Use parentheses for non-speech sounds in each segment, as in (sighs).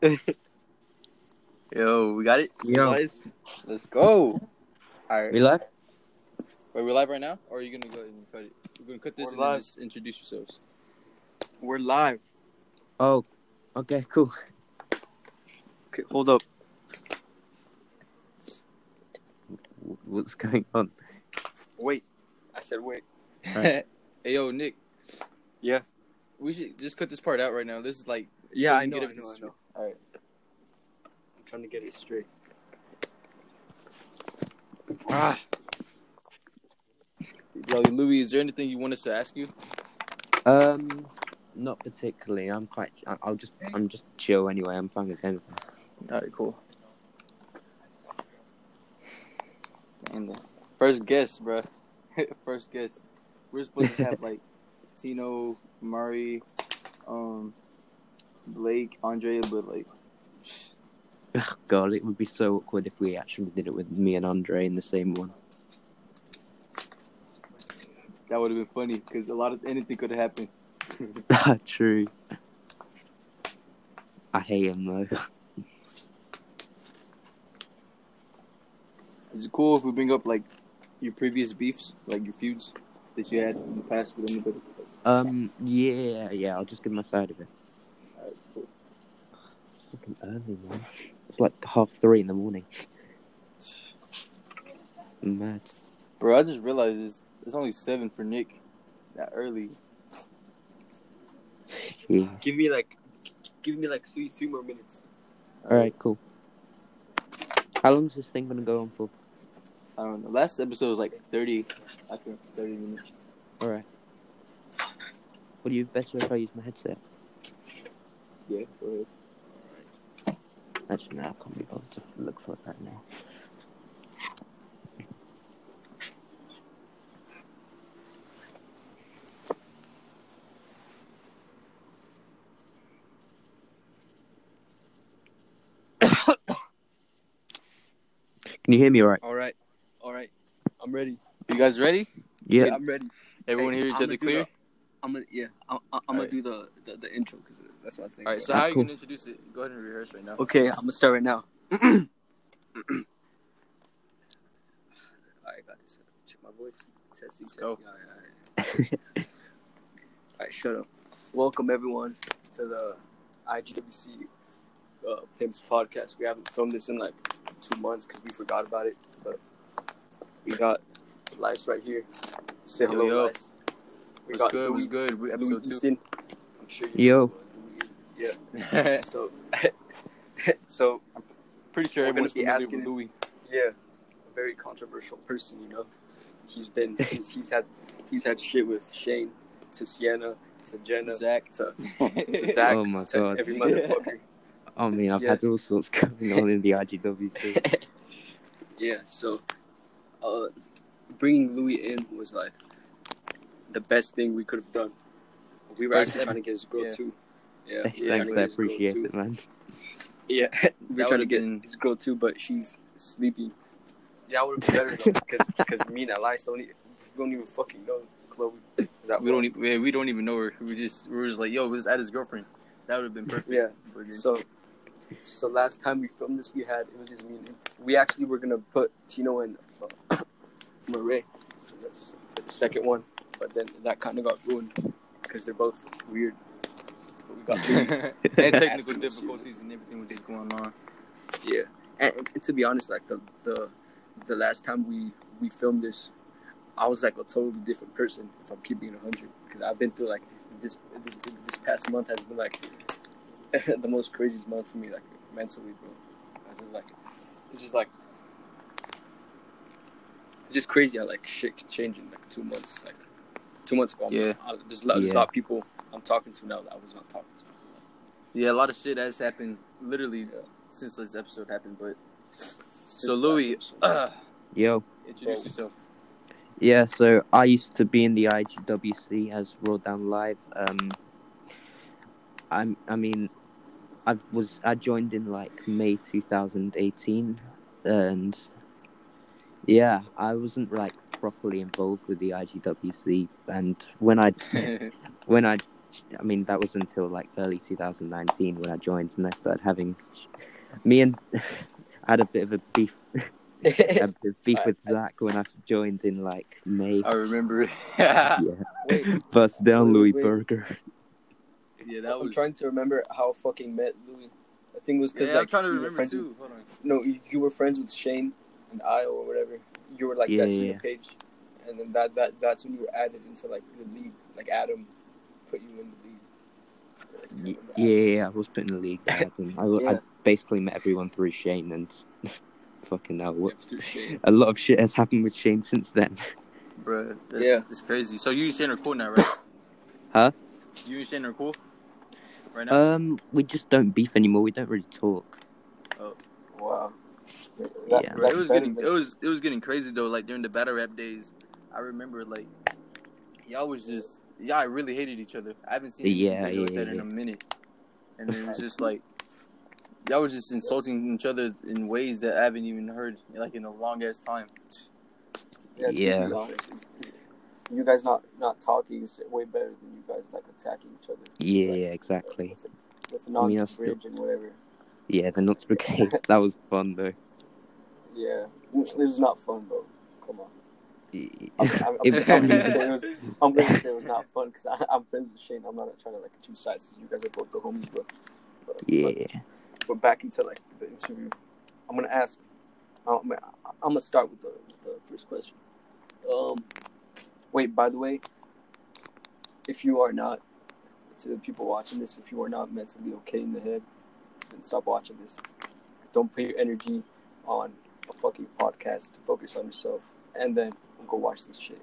(laughs) Yo, we got it. Yo. Guys, let's go. All right. We live? Wait, we're live right now, or are you gonna go ahead and cut it? We're gonna cut this We're and live. just introduce yourselves. We're live. Oh, okay, cool. Okay, hold up. What's going on? Wait. I said wait. Alright. (laughs) hey, yo, Nick. Yeah. We should just cut this part out right now. This is like Yeah, so I know, get I know, I know. All right. I'm trying to get it straight. Ah. Yo, Louis, is there anything you want us to ask you? Um, not particularly. I'm quite. I- I'll just. I'm just chill anyway. I'm fine with anything. All right, cool. And first guess, bro. (laughs) first guess. We're supposed to have (laughs) like Tino, Murray, um, Blake, Andrea, but like, Ugh, God, it would be so awkward if we actually did it with me and Andre in the same one. that would have been funny because a lot of anything could have happened. (laughs) (laughs) (laughs) True. I hate him though. Is it cool if we bring up like your previous beefs, like your feuds that you had in the past with anybody? Um, yeah, yeah. I'll just give my side of it. Alright, cool. Fucking early, man. It's like half three in the morning. Mad. Bro, I just realized it's, it's only seven for Nick. That early. Yeah. Give me like give me like three three more minutes. All right, cool. How long is this thing gonna go on for? I don't know. Last episode was like thirty. I think thirty minutes. All right. Would you better if I use my headset? Yeah. Go ahead. Actually, no, I can't be bothered to look for it right now. Can you hear me all right? All right. All right. I'm ready. You guys ready? Yeah. I'm ready. Everyone Hey, hear each I'ma other clear? the- I'm gonna yeah. I'm, I'm gonna Alright. do the, the the intro because that's my thing. All right. So Ah, how are you cool. gonna introduce it? Go ahead and rehearse right now. Okay, I'm gonna start right now. All right, got this. Check my voice. Testing, Let's go. testing. All right, all right. all right, shut up. Welcome everyone to the IGWC uh, Pimps podcast. We haven't filmed this in like two months because we forgot about it, but we got Lice right here. Say hello, yo. Lice. We What's good? What's good? We- Louis Episode two. I'm sure you Yo. know Louis. Yeah. (laughs) So, (laughs) so Pretty sure We're everyone's be familiar asking with Louis. yeah, a very controversial person. You know, he's been (laughs) he's, he's had he's had shit with Shane, to Sienna, to Jenna, Zach. to, to Zach, Oh my to God. every motherfucker. I mean, I've Yeah. had all sorts going on in the IGWC. yeah, so uh, bringing Louis in was like the best thing we could have done. We were First actually ep- trying to get his girl yeah. too. Yeah, Thanks, we were trying to I get his girl appreciate it, man. Yeah, (laughs) we That were trying to get been- his girl too, but she's sleepy. Yeah, I would have been better because because me and Elias don't even, we don't even fucking know Chloe. That We well. don't even yeah, we don't even know her. We just we were just like, yo, let's add his girlfriend. That would have been perfect. Yeah. Burger. So, so last time we filmed this, we had it was just me and him. We actually were gonna put Tino and (coughs) uh, Murray for, for the second one, but then that kind of got ruined because they're both weird. But we got Louis. (laughs) and technical difficulties and everything with this going on. Yeah, and, and to be honest, like the the the last time we we filmed this, I was like a totally different person. If I'm keeping it hundred, because I've been through like this this this past month has been like (laughs) the most craziest month for me, like mentally, bro. I was just like, it's just like. It's just crazy how like shit changing like two months like two months ago. I'm- Yeah. I, there's, a lot, there's a Yeah. lot of people I'm talking to now that I was not talking to. So, Yeah, a lot of shit has happened literally Yeah. since this episode happened. But since so Louis, uh, Yo. introduce Well- yourself. Yeah, so I used to be in the IGWC as Raw Down Live. Um, I'm, I mean, I was I joined in like May 2018, and yeah, I wasn't like properly involved with the IGWC. And when I (laughs) when I I mean, that was until like early 2019 when I joined, and I started having me and I (laughs) had a bit of a beef, (laughs) a bit of beef with Zach when I joined in like May. I remember. Yeah, yeah, Wait, bust down Wait, Louis wait. Burger. Yeah, that I'm was. trying to remember how I fucking met Louis. I think it was because Yeah, like I'm trying to remember friends too. Hold on. With, no, you, you were friends with Shane and I or whatever. You were like Yeah, that yeah, senior yeah. page, and then that that that's when you were added into like the league. Like Adam put you in the league. Like, if you Y- remember Yeah, yeah, I was put in the league. by Adam. (laughs) I, I basically met everyone through Shane, and (laughs) fucking hell, what, Yeah, through Shane. a lot of shit has happened with Shane since then. (laughs) Bro, that's, Yeah. that's crazy. So you and Shane are cool now, right? Huh? You and Shane are cool right now. Um, we just don't beef anymore. We don't really talk. Oh, wow. Yeah. It was getting it was it was getting crazy though. Like during the battle rap days, I remember like y'all was just y'all really hated each other. I haven't seen Yeah, anybody like yeah, that in a minute, and it was just like y'all was just insulting each other in ways that I haven't even heard like in a long ass time. Yeah, Yeah. honest, you guys not not talking is way better than you guys like attacking each other. Yeah, Like, yeah, exactly. With, the- with the I mean, nonsense that's still- and whatever. Yeah, the Nonce Brigade. (laughs) (laughs) that was fun though. Yeah, it was not fun, bro. Come on. I'm, I'm, I'm, I'm gonna say it was. I'm gonna say it was not fun because I'm friends with Shane. I'm not trying to like two sides because you guys are both the homies, but, but yeah, But back into like the interview, I'm gonna ask. I'm, I'm gonna start with the, with the first question. Um, wait. By the way, if you are not to the people watching this, if you are not mentally okay in the head, then stop watching this. Don't put your energy on a fucking podcast. To focus on yourself, and then go watch this shit.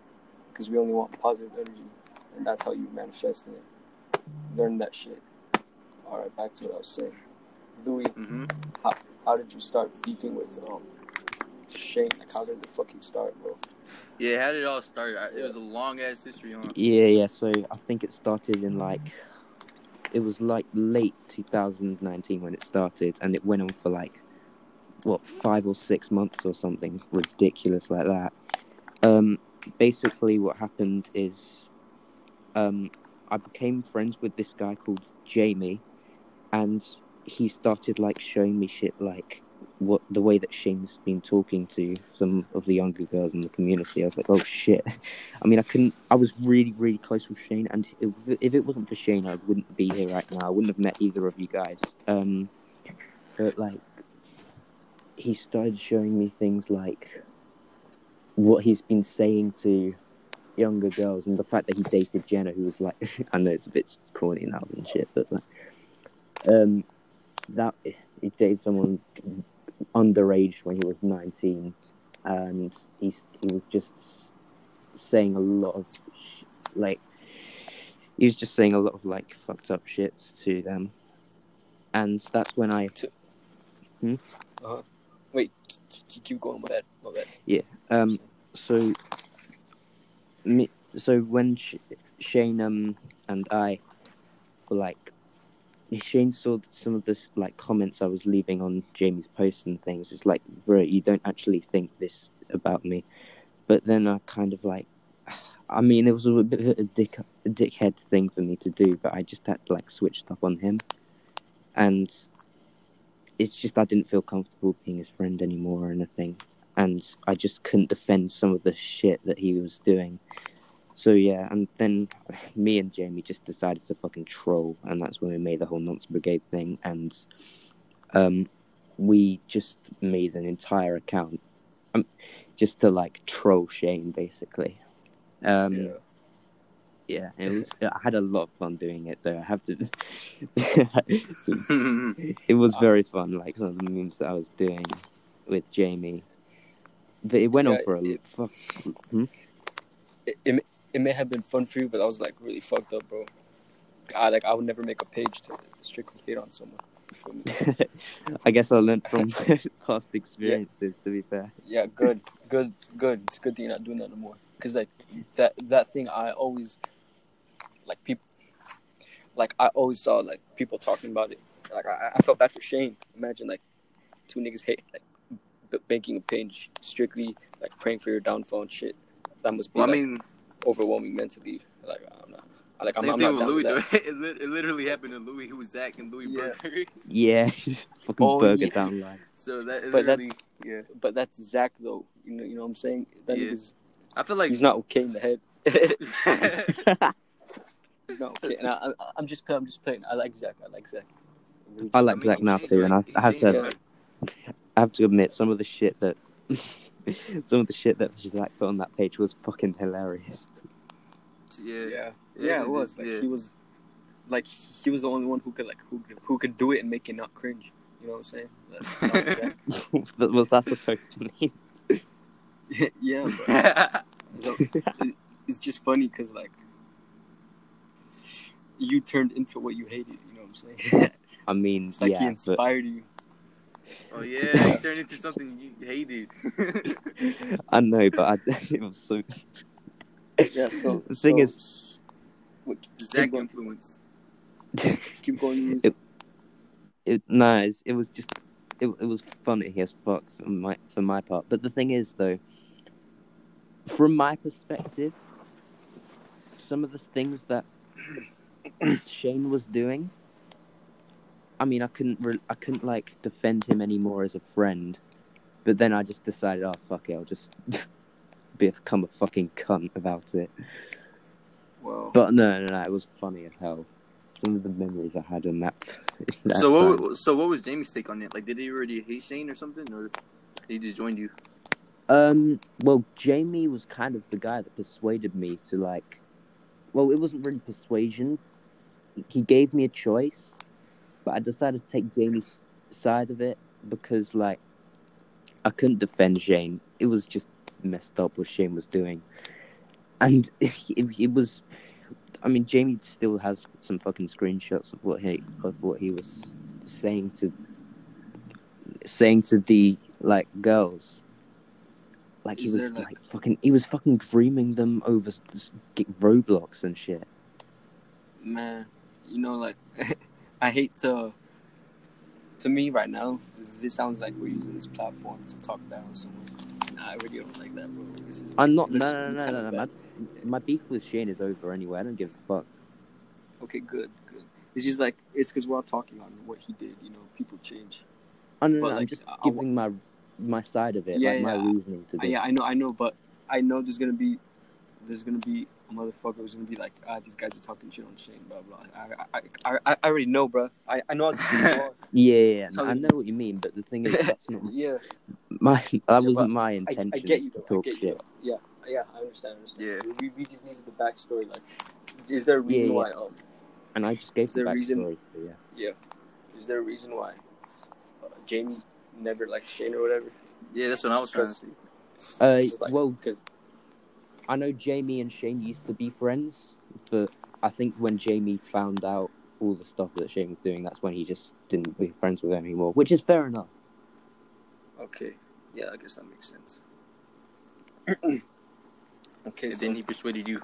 Because we only want positive energy, and that's how you manifest it. Learn that shit. All right, back to what I was saying. Louis, hmm how did you start beefing with um Shane? Like, how did it fucking start, bro? Yeah, how did it all start? It was a long ass history, huh? yeah, yeah. So I think it started in like, it was like late 2019 when it started, and it went on for like, what, five or six months or something ridiculous like that. Um, basically, what happened is, um, I became friends with this guy called Jamie, and he started like showing me shit like what the way that Shane's been talking to some of the younger girls in the community. I was like, oh shit. (laughs) I mean, I couldn't. I was really, really close with Shane, and if, if it wasn't for Shane, I wouldn't be here right now. I wouldn't have met either of you guys. Um, but like, he started showing me things like what he's been saying to younger girls, and the fact that he dated Jenna, who was like, (laughs) I know it's a bit corny now and shit, but like, um, that he dated someone underage when he was 19 and he's he was just saying a lot of sh- like he was just saying a lot of like fucked up shit to them. And that's when i Wait, keep, going. My bad. My bad. Yeah. Um so me so when Sh- shane um and i were like Shane saw some of this like comments I was leaving on Jamie's posts and things. It's like, bro, you don't actually think this about me. But then I kind of like, (sighs) I mean, it was a bit of a dick, a dickhead thing for me to do, but I just had to like switch stuff on him, and it's just I didn't feel comfortable being his friend anymore or anything, and I just couldn't defend some of the shit that he was doing. So yeah, and then me and Jamie just decided to fucking troll, and that's when we made the whole Nonce Brigade thing, and um, we just made an entire account, um, just to like troll Shane, basically. Um, yeah. Yeah, (laughs) it was. I had a lot of fun doing it, though. I have to. (laughs) (laughs) it was very fun, like some of the memes that I was doing with Jamie. But it went on for a it- fuck. Hmm? It, it, it may have been fun for you, but I was like really fucked up, bro. I like I would never make a page to strictly hate on someone. You feel me? I guess I learned from past experiences. To be fair, Yeah, good, good, good. It's good that you're not doing that no more. Cause like that that thing, I always like people. Like I always saw like people talking about it. Like I, I felt bad for Shane. Imagine like two niggas hate like b- making a page strictly like praying for your downfall and shit. That must be well, I mean, overwhelming mentally. Like I'm not. Like I'm, Same I'm thing not with Louis. with (laughs) It, it literally happened to Louis, who was Zach and Louis Yeah. Burger. (laughs) Yeah, (laughs) fucking Oh, burger yeah. down line. So that But that's- yeah. But that's Zach though. You know, you know what I'm saying? That Yeah. nigga's I feel like he's not okay in the head. He's not okay. I, I, I'm just I'm just playing. I like Zach. I like Zach. I just- like mean, Zach now too, and I, I have to, right? I have to admit, some of the shit that, (laughs) some of the shit that Zach put on that page was fucking hilarious. Yeah. Yeah, yeah, it it was. Like yeah. he was, like he was the only one who could like who could- who could do it and make it not cringe. You know what I'm saying? That- that was What (laughs) (laughs) was that supposed to mean? yeah, bro. So it, it's just funny because like you turned into what you hated. You know what I'm saying? (laughs) I mean, it's like he yeah, but inspired you. oh (laughs) yeah, he turned into something you hated. (laughs) I know, but I, it was so. Yeah. So The thing so- is- Wait, Zach keep influence. Keep going. It- It, no, it's, it was just, it, it was funny as fuck for my for my part. But the thing is, though, from my perspective, some of the things that (coughs) Shane was doing, I mean, I couldn't, re- I couldn't like defend him anymore as a friend. But then I just decided, oh fuck it, I'll just (laughs) become a fucking cunt about it. Well, But no, no, no, it was funny as hell. Some of the memories I had in that. (laughs) that So time. what? So what was Jamie's take on it? Like, did he already hate Shane or something, or he just joined you? Um, well, Jamie was kind of the guy that persuaded me to like. Well, it wasn't really persuasion. He gave me a choice, but I decided to take Jamie's side of it because, like, I couldn't defend Shane. It was just messed up what Shane was doing, and (laughs) it, it was. I mean, Jamie still has some fucking screenshots of what he of what he was saying to saying to the like girls. Like he Is was like, like- fucking, he was fucking dreaming them over Roblox and shit. man, you know, like (laughs) I hate to. To me, right now, this sounds like we're using this platform to talk down someone. Nah, I really don't like that, bro. I'm not. like, No, no, no, no, no. My, my beef with Shane is over anyway. I don't give a fuck. Okay, good, good. It's just like it's because we're all talking on what he did. You know, people change. I don't But, know. I'm just I- I giving my my side of it, Yeah, like my yeah. reasoning to Uh, this. yeah, I know, I know, but I know there's gonna be, there's gonna be a motherfucker was gonna be like, ah, these guys are talking shit on Shane, blah blah. I, I, I, I, I already know, bro. I, I know how these people are. Yeah, yeah, yeah. So- I know what you mean, but the thing is, that's not (laughs) yeah, my. That wasn't my intention I get you to though. I talk get you. shit. Yeah, yeah, I understand. I understand. Yeah. We, we just needed the backstory. Like, is there a reason Yeah, why? Um, And I just gave the there a reason- backstory. So, yeah. is there a reason why uh, Jamie never liked Shane or whatever? Yeah, that's what I was trying to see. Uh, It's just like- well, 'cause- I know Jamie and Shane used to be friends, but I think when Jamie found out all the stuff that Shane was doing, that's when he just didn't be friends with him anymore, which is fair enough. Okay, yeah, I guess that makes sense. (clears throat) okay, And so then he persuaded you.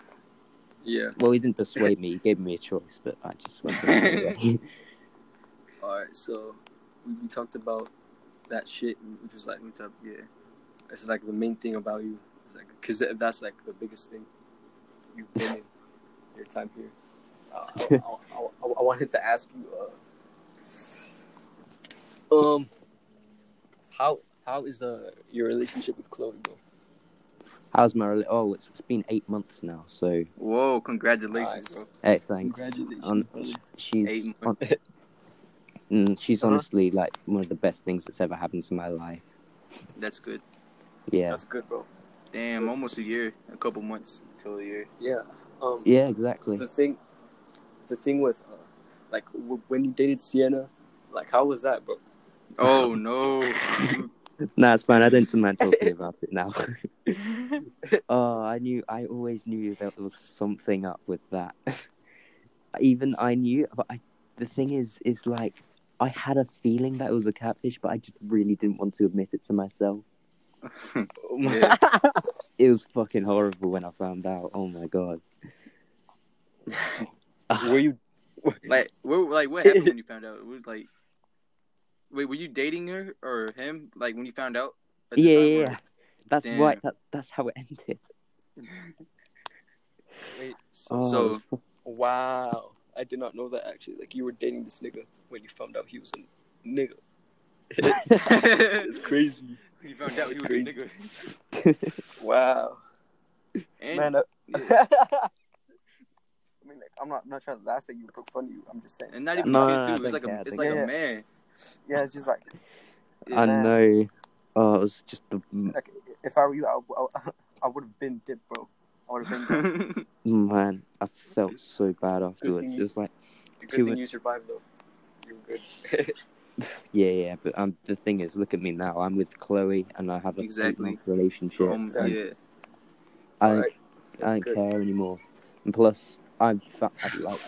yeah. Well, he didn't persuade me; he gave me a choice, but I just went. anyway. (laughs) All right, so we, we talked about that shit, which was like, What's up? Yeah. it's like the main thing about you, It's like, that's like the biggest thing you've been in your time here. Uh, I, I, I, I, wanted to ask you, uh, um, how how is uh your relationship with Chloe, bro? How's my? rela- Oh, it's, it's been eight months now, so Whoa! Congratulations, Nice. bro. hey, thanks. Congratulations, brother. she's months. (laughs) mm, she's Uh-huh. honestly like one of the best things that's ever happened to my life. That's good. Yeah, That's good, bro. Damn, almost a year. A couple months till a year. Yeah. Um, yeah, exactly. the thing, the thing was, uh, like, w- when you dated Sienna, like, how was that, bro? Oh (laughs) no. Nah, it's fine. I don't mind talking (laughs) about it now. (laughs) oh, I knew. I always knew that there was something up with that. Even I knew, but I, the thing is, is like I had a feeling that it was a catfish, but I just really didn't want to admit it to myself. (laughs) Yeah. It was fucking horrible when I found out. Oh my god. (laughs) Were you? like, what, like, what happened when you found out? It was like, wait, were you dating her or him? Like when you found out? at the Yeah, time, yeah, yeah. That's Damn. right. That's that's how it ended. (laughs) Wait, Oh, So- it was fu- Wow. I did not know that actually. Like you were dating this nigga when you found out he was a nigga. it's crazy. You found out he was Crazy. a nigga. (laughs) Wow. And Man, uh, yeah. (laughs) I mean, like, I'm not, I'm not trying to laugh at you, poke fun at you. I'm just saying. and not even No, a kid no, too. It's like care, a I it's like care. a man. Yeah, it's just like, I man. know. Oh, it was just the like if I were you, I, I, I would have been dip, bro. I would have been. Dip. (laughs) man. I felt so bad afterwards. It was like, Good Two- thing you survived though. You were good. (sighs) yeah, yeah. But um, the thing is, look at me now. I'm with Chloe, and I have a Exactly. relationship. Um, and yeah. I, Alright, I don't good. care anymore. And plus, I'm fa- I, like,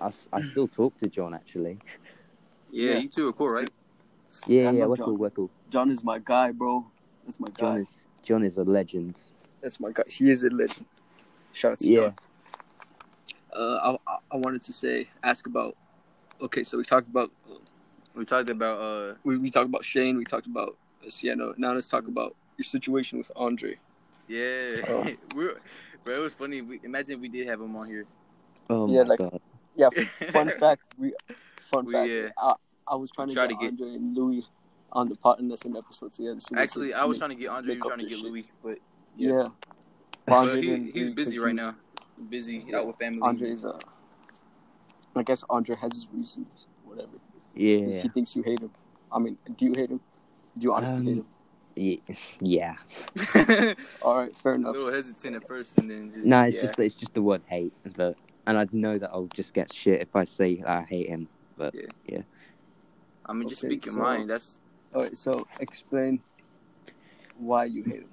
I, I still talk to John actually. yeah, Yeah. You two are cool, right? Yeah, I yeah. love We're John. cool. We're cool. John is my guy, bro. That's my John guy. is John is a legend. That's my guy. He is a legend. Shout out to Yeah. John. Uh, I, I- I wanted to say, ask about. Okay, so we talked about We talked about uh we, we talked about Shane. We talked about uh, Sienna. Now let's talk about your situation with Andre. yeah. Oh. (laughs) We're bro, it was funny. We, imagine we did have him on here. Oh Yeah, my like- god. Yeah, (laughs) fun fact. We fun We, fact. uh, I, I was trying to try get, to get- Andre and Louis on the pot in the same episode together. So Actually, could I was make- trying to get Andre. He make trying to get shit. Louis, but Yeah. but Andre he, didn't he's do it right he's- now. Busy Yeah. out with family. Andre is uh, I guess Andre has his reasons. Whatever. Yeah. He thinks you hate him. I mean, do you hate him? Do you honestly Um, hate him? Yeah. yeah. (laughs) All right, fair enough. A little hesitant at first, and then just No, it's yeah. just it's just the word hate, but and I know that I'll just get shit if I say I hate him. But yeah. yeah. I mean, just speak your so- mind. That's All right, so explain why you hate him.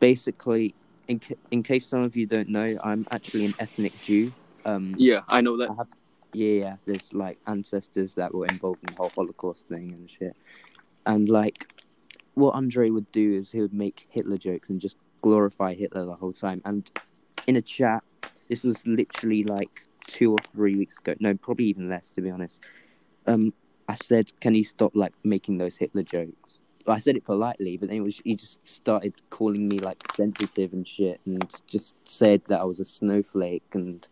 Basically, in ca- in case some of you don't know, I'm actually an ethnic Jew. Um, Yeah, I know that. yeah, yeah, there's like ancestors that were involved in the whole Holocaust thing and shit. And like, what Andre would do is he would make Hitler jokes and just glorify Hitler the whole time. And in a chat, this was literally like two or three weeks ago. No, probably even less, to be honest. Um, I said, "Can you stop like making those Hitler jokes?" I said it politely, but then it was he just started calling me like sensitive and shit, and just said that I was a snowflake and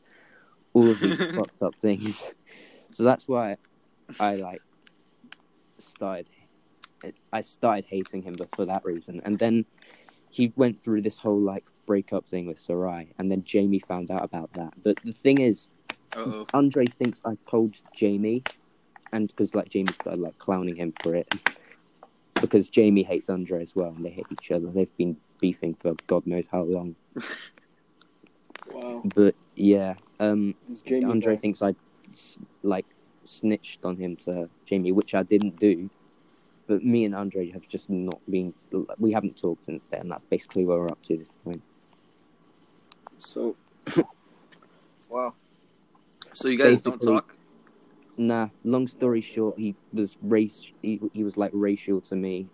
all of these (laughs) fucked up things. So that's why I like started. I started hating him, but for that reason. And then he went through this whole like breakup thing with Sarai, and then Jamie found out about that. But the thing is, uh oh. Andre thinks I told Jamie, and because like Jamie started like clowning him for it, because Jamie hates Andre as well, and they hate each other. They've been beefing for God knows how long. (laughs) Wow. But yeah, um, Andre guy. thinks I like snitched on him to Jamie, which I didn't do. But me and Andre have just not been. We haven't talked since then. That's basically where we're up to this point. So, (coughs) wow. So you guys don't talk? Nah. Long story short, he was race. He, he was like racial to me,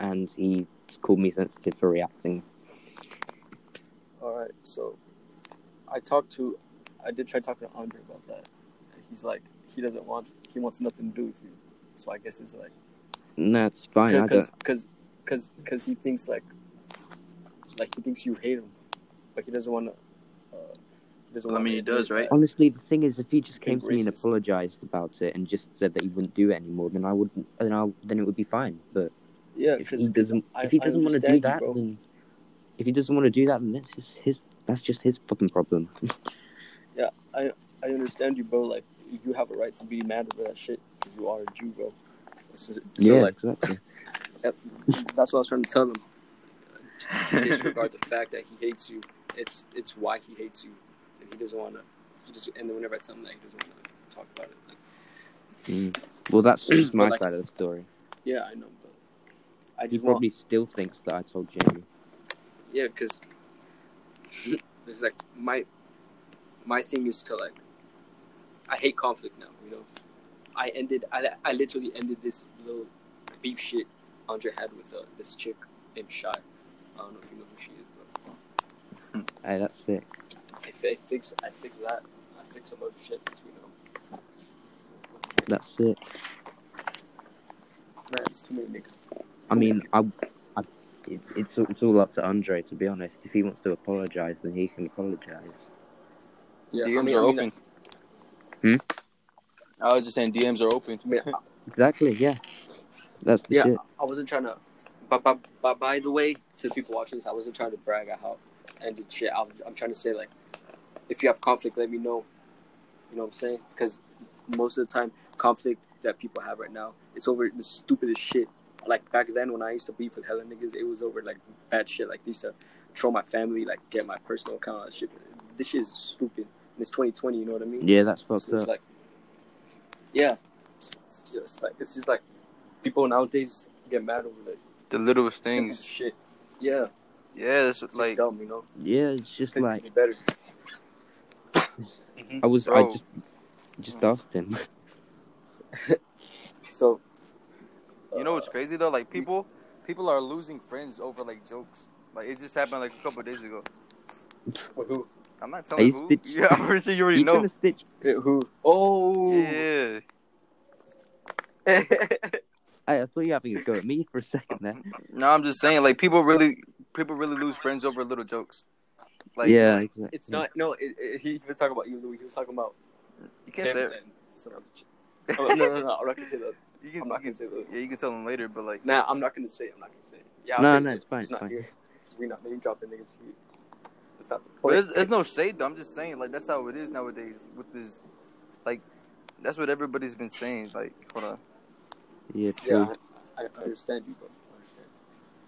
and he called me sensitive for reacting. All right, so I talked to, I did try talking to Andre about that. He's like, he doesn't want, he wants nothing to do with you. So I guess it's like, that's fine. Because because because because he thinks like, like he thinks you hate him, but he doesn't want to. Uh, doesn't I wanna mean, he does, right? Honestly, the thing is, if he just came to me and apologized about it and just said that he wouldn't do it anymore, then I wouldn't. Then I then it would be fine. But Yeah, if he doesn't, I- if he doesn't want to do understand you, that, bro. then if he doesn't want to do that, then that's just his. That's just his fucking problem. (laughs) Yeah, I I understand you, bro. Like you have a right to be mad over that shit because you are a Jew, bro. So, so yeah, like exactly. (laughs) that's what I was trying to tell him. Disregard the fact that he hates you. It's it's why he hates you, and he doesn't want to. He just and then whenever I tell him that, he doesn't want to talk about it. Like, Mm. Well, that's (clears throat) just my like- side of the story. yeah, I know, but I He just want probably still thinks that I told Jamie. yeah, because (laughs) it's like my my thing is to like I hate conflict now. You know, I ended I I literally ended this little beef shit Andre had with uh, this chick named Shy. I don't know if you know who she is, but (laughs) Hey, that's sick. I, I fix I fix that. I fix a some other shit between them. That's it. Man, it's too many niggas. I mean, I it, it's it's all up to Andre to be honest. If he wants to apologize, then he can apologize. Yeah, DMs I mean, are I mean, open. Hmm? I was just saying DMs are open. I mean, (laughs) Exactly. Yeah. That's the yeah, shit. I wasn't trying to. But, but, but by the way, to the people watching this, I wasn't trying to brag at how I ended shit. I'm, I'm trying to say like, if you have conflict, let me know. You know what I'm saying? Because most of the time, conflict that people have right now, it's over the stupidest shit. Like back then, when I used to beef with hella niggas, it was over like bad shit. Like they used to troll my family, like get my personal account. all Shit. This shit is stupid. And it's 2020. You know what I mean? Yeah, that's So fucked it's up. like, yeah, it's just like it's just like people nowadays get mad over like The littlest things. shit. Yeah, Yeah, that's it's like just dumb, you know. Yeah, it's just It's like be better. Mm-hmm. I was. I Bro. just just mm-hmm. asked him. (laughs) So, you know what's crazy though? Like people, people are losing friends over like jokes. Like it just happened like a couple days ago. with who? I'm not telling you who. stitch- (laughs) Yeah, I'm pretty sure you already You know. gonna stitch? Who? Oh, Yeah. (laughs) Hey, I thought you were having a go at me for a second there. No, I'm just saying, like people really, people really lose friends over little jokes. Like, yeah, exactly. it's not. No, it, it, he was talking about you, Louis. He was talking about you can't say. and some other shit. Oh, no, no, no. I'm not gonna say that. You can, I'm not gonna say that. yeah, you can tell them later, but like, Nah, I'm not gonna say. It. I'm not gonna say. It. Yeah, I'll No, say no, it, it's fine, It's it's not fine. here. So we not name drop the niggas here. That's not the but point. there's, there's no shade though. I'm just saying, like that's how it is nowadays with this. Like, that's what everybody's been saying. Like, hold on. Yeah, true. Yeah, I, I understand you, bro. I understand.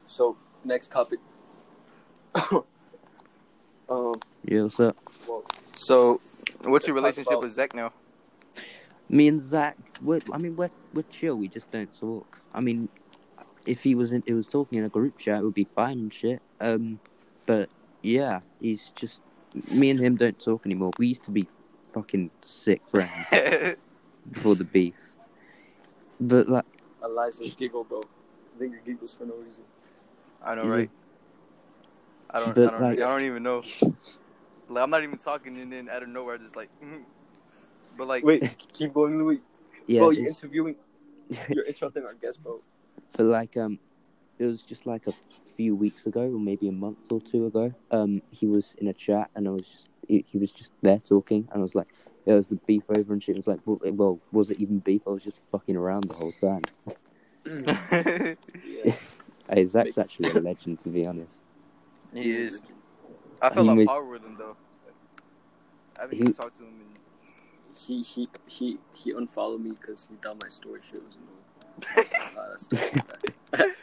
So next topic. (coughs) um. Yeah, what's up? Well, So, what's your relationship about- with Zach now? Me and Zach, we're, I mean, we're we're chill. We just don't talk. I mean, if he was in, it was talking in a group chat, it would be fine and shit. Um, but yeah, he's just me and him don't talk anymore. We used to be fucking sick friends (laughs) before the beef. But like, Elias's giggle, bro. I think your giggles for no reason. I know, right? I don't, But, I don't, like- I don't even know. Like, I'm not even talking, and then out of nowhere, just like, mhm. But like, Wait, (laughs) keep going, Louis. yeah, bro, you're interviewing. (laughs) You're interrupting our guest, bro. but like um it was just like a few weeks ago or maybe a month or two ago um he was in a chat and i was just he, he was just there talking and i was like there was the beef over and shit it was like well, well was it even beef i was just fucking around the whole time Yeah. (laughs) hey zach's actually a legend to be honest he is. I feel like was- power with him though. I haven't He- even talked to him. In... He he he he unfollowed me because he thought my story shit was annoying. I was like, "Ah, that's stupid."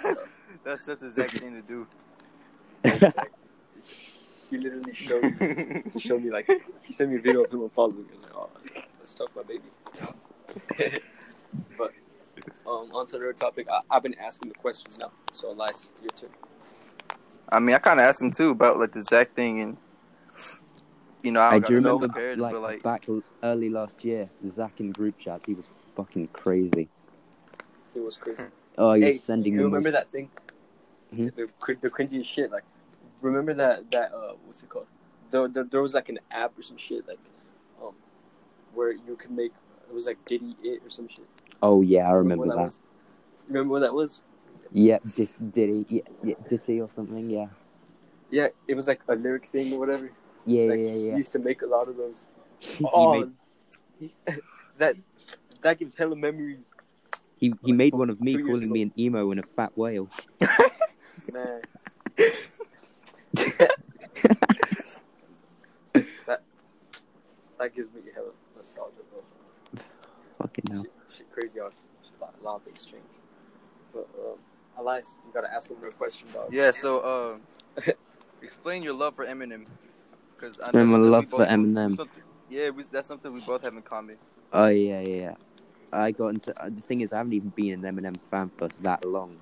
So, That's such a Zach thing to do. (laughs) he literally showed me, he showed me like he sent me a video of him unfollowing me. I was like, oh, let's talk about baby. (laughs) but um, on to the topic. I, I've been asking the questions now. So, Elias, your turn. I mean, I kind of asked him too about like the Zach thing, and you know, I, i do no remember prepared, like, but like, back early last year zach in group chat, he was fucking crazy He was crazy. oh he hey, was sending Do you remember most- that thing? Mhm. The, cr- the cringy shit. Like, remember that that uh, what's it called? There, there, there was like an app or some shit like, um, where you could make it was like Diddy it or some shit. oh yeah i remember what that, was? Remember what that was? yeah did, did he yeah, yeah did he or something yeah Yeah, it was like a lyric thing or whatever. Yeah like yeah he yeah used to make a lot of those. (laughs) Oh, made- (laughs) that that gives hella memories, He he Like, made one of me calling ago. me an emo and a fat whale. (laughs) man. that that gives me hella nostalgia, bro. Fucking hell. Shit, shit crazy how s- a lot, a lot of things change. But um, Elias, you gotta ask him a question, dog. yeah. So, uh, explain your love for Eminem, because I something love for Eminem. something- Yeah, we, that's something we both have in common. Oh yeah, yeah, yeah. I got into uh, the thing is I haven't even been an Eminem fan for that long.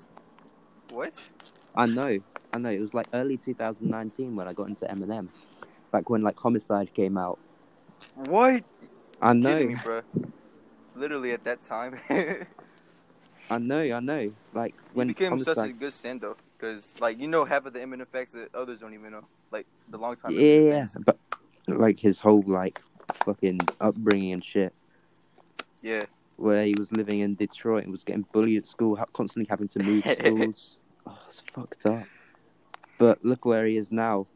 What? I know, I know. It was like early 2019 when I got into Eminem, back when like Homicide came out. What? I know, me, bro. Literally at that time. (laughs) I know, I know. Like he when became Homicide, such a good stand though, because like you know half of the Eminem facts that others don't even know, the long time. yeah, but like his whole like fucking upbringing and shit. Yeah. where he was living in Detroit and was getting bullied at school, constantly having to move (laughs) schools. Oh, it's fucked up. But look where he is now.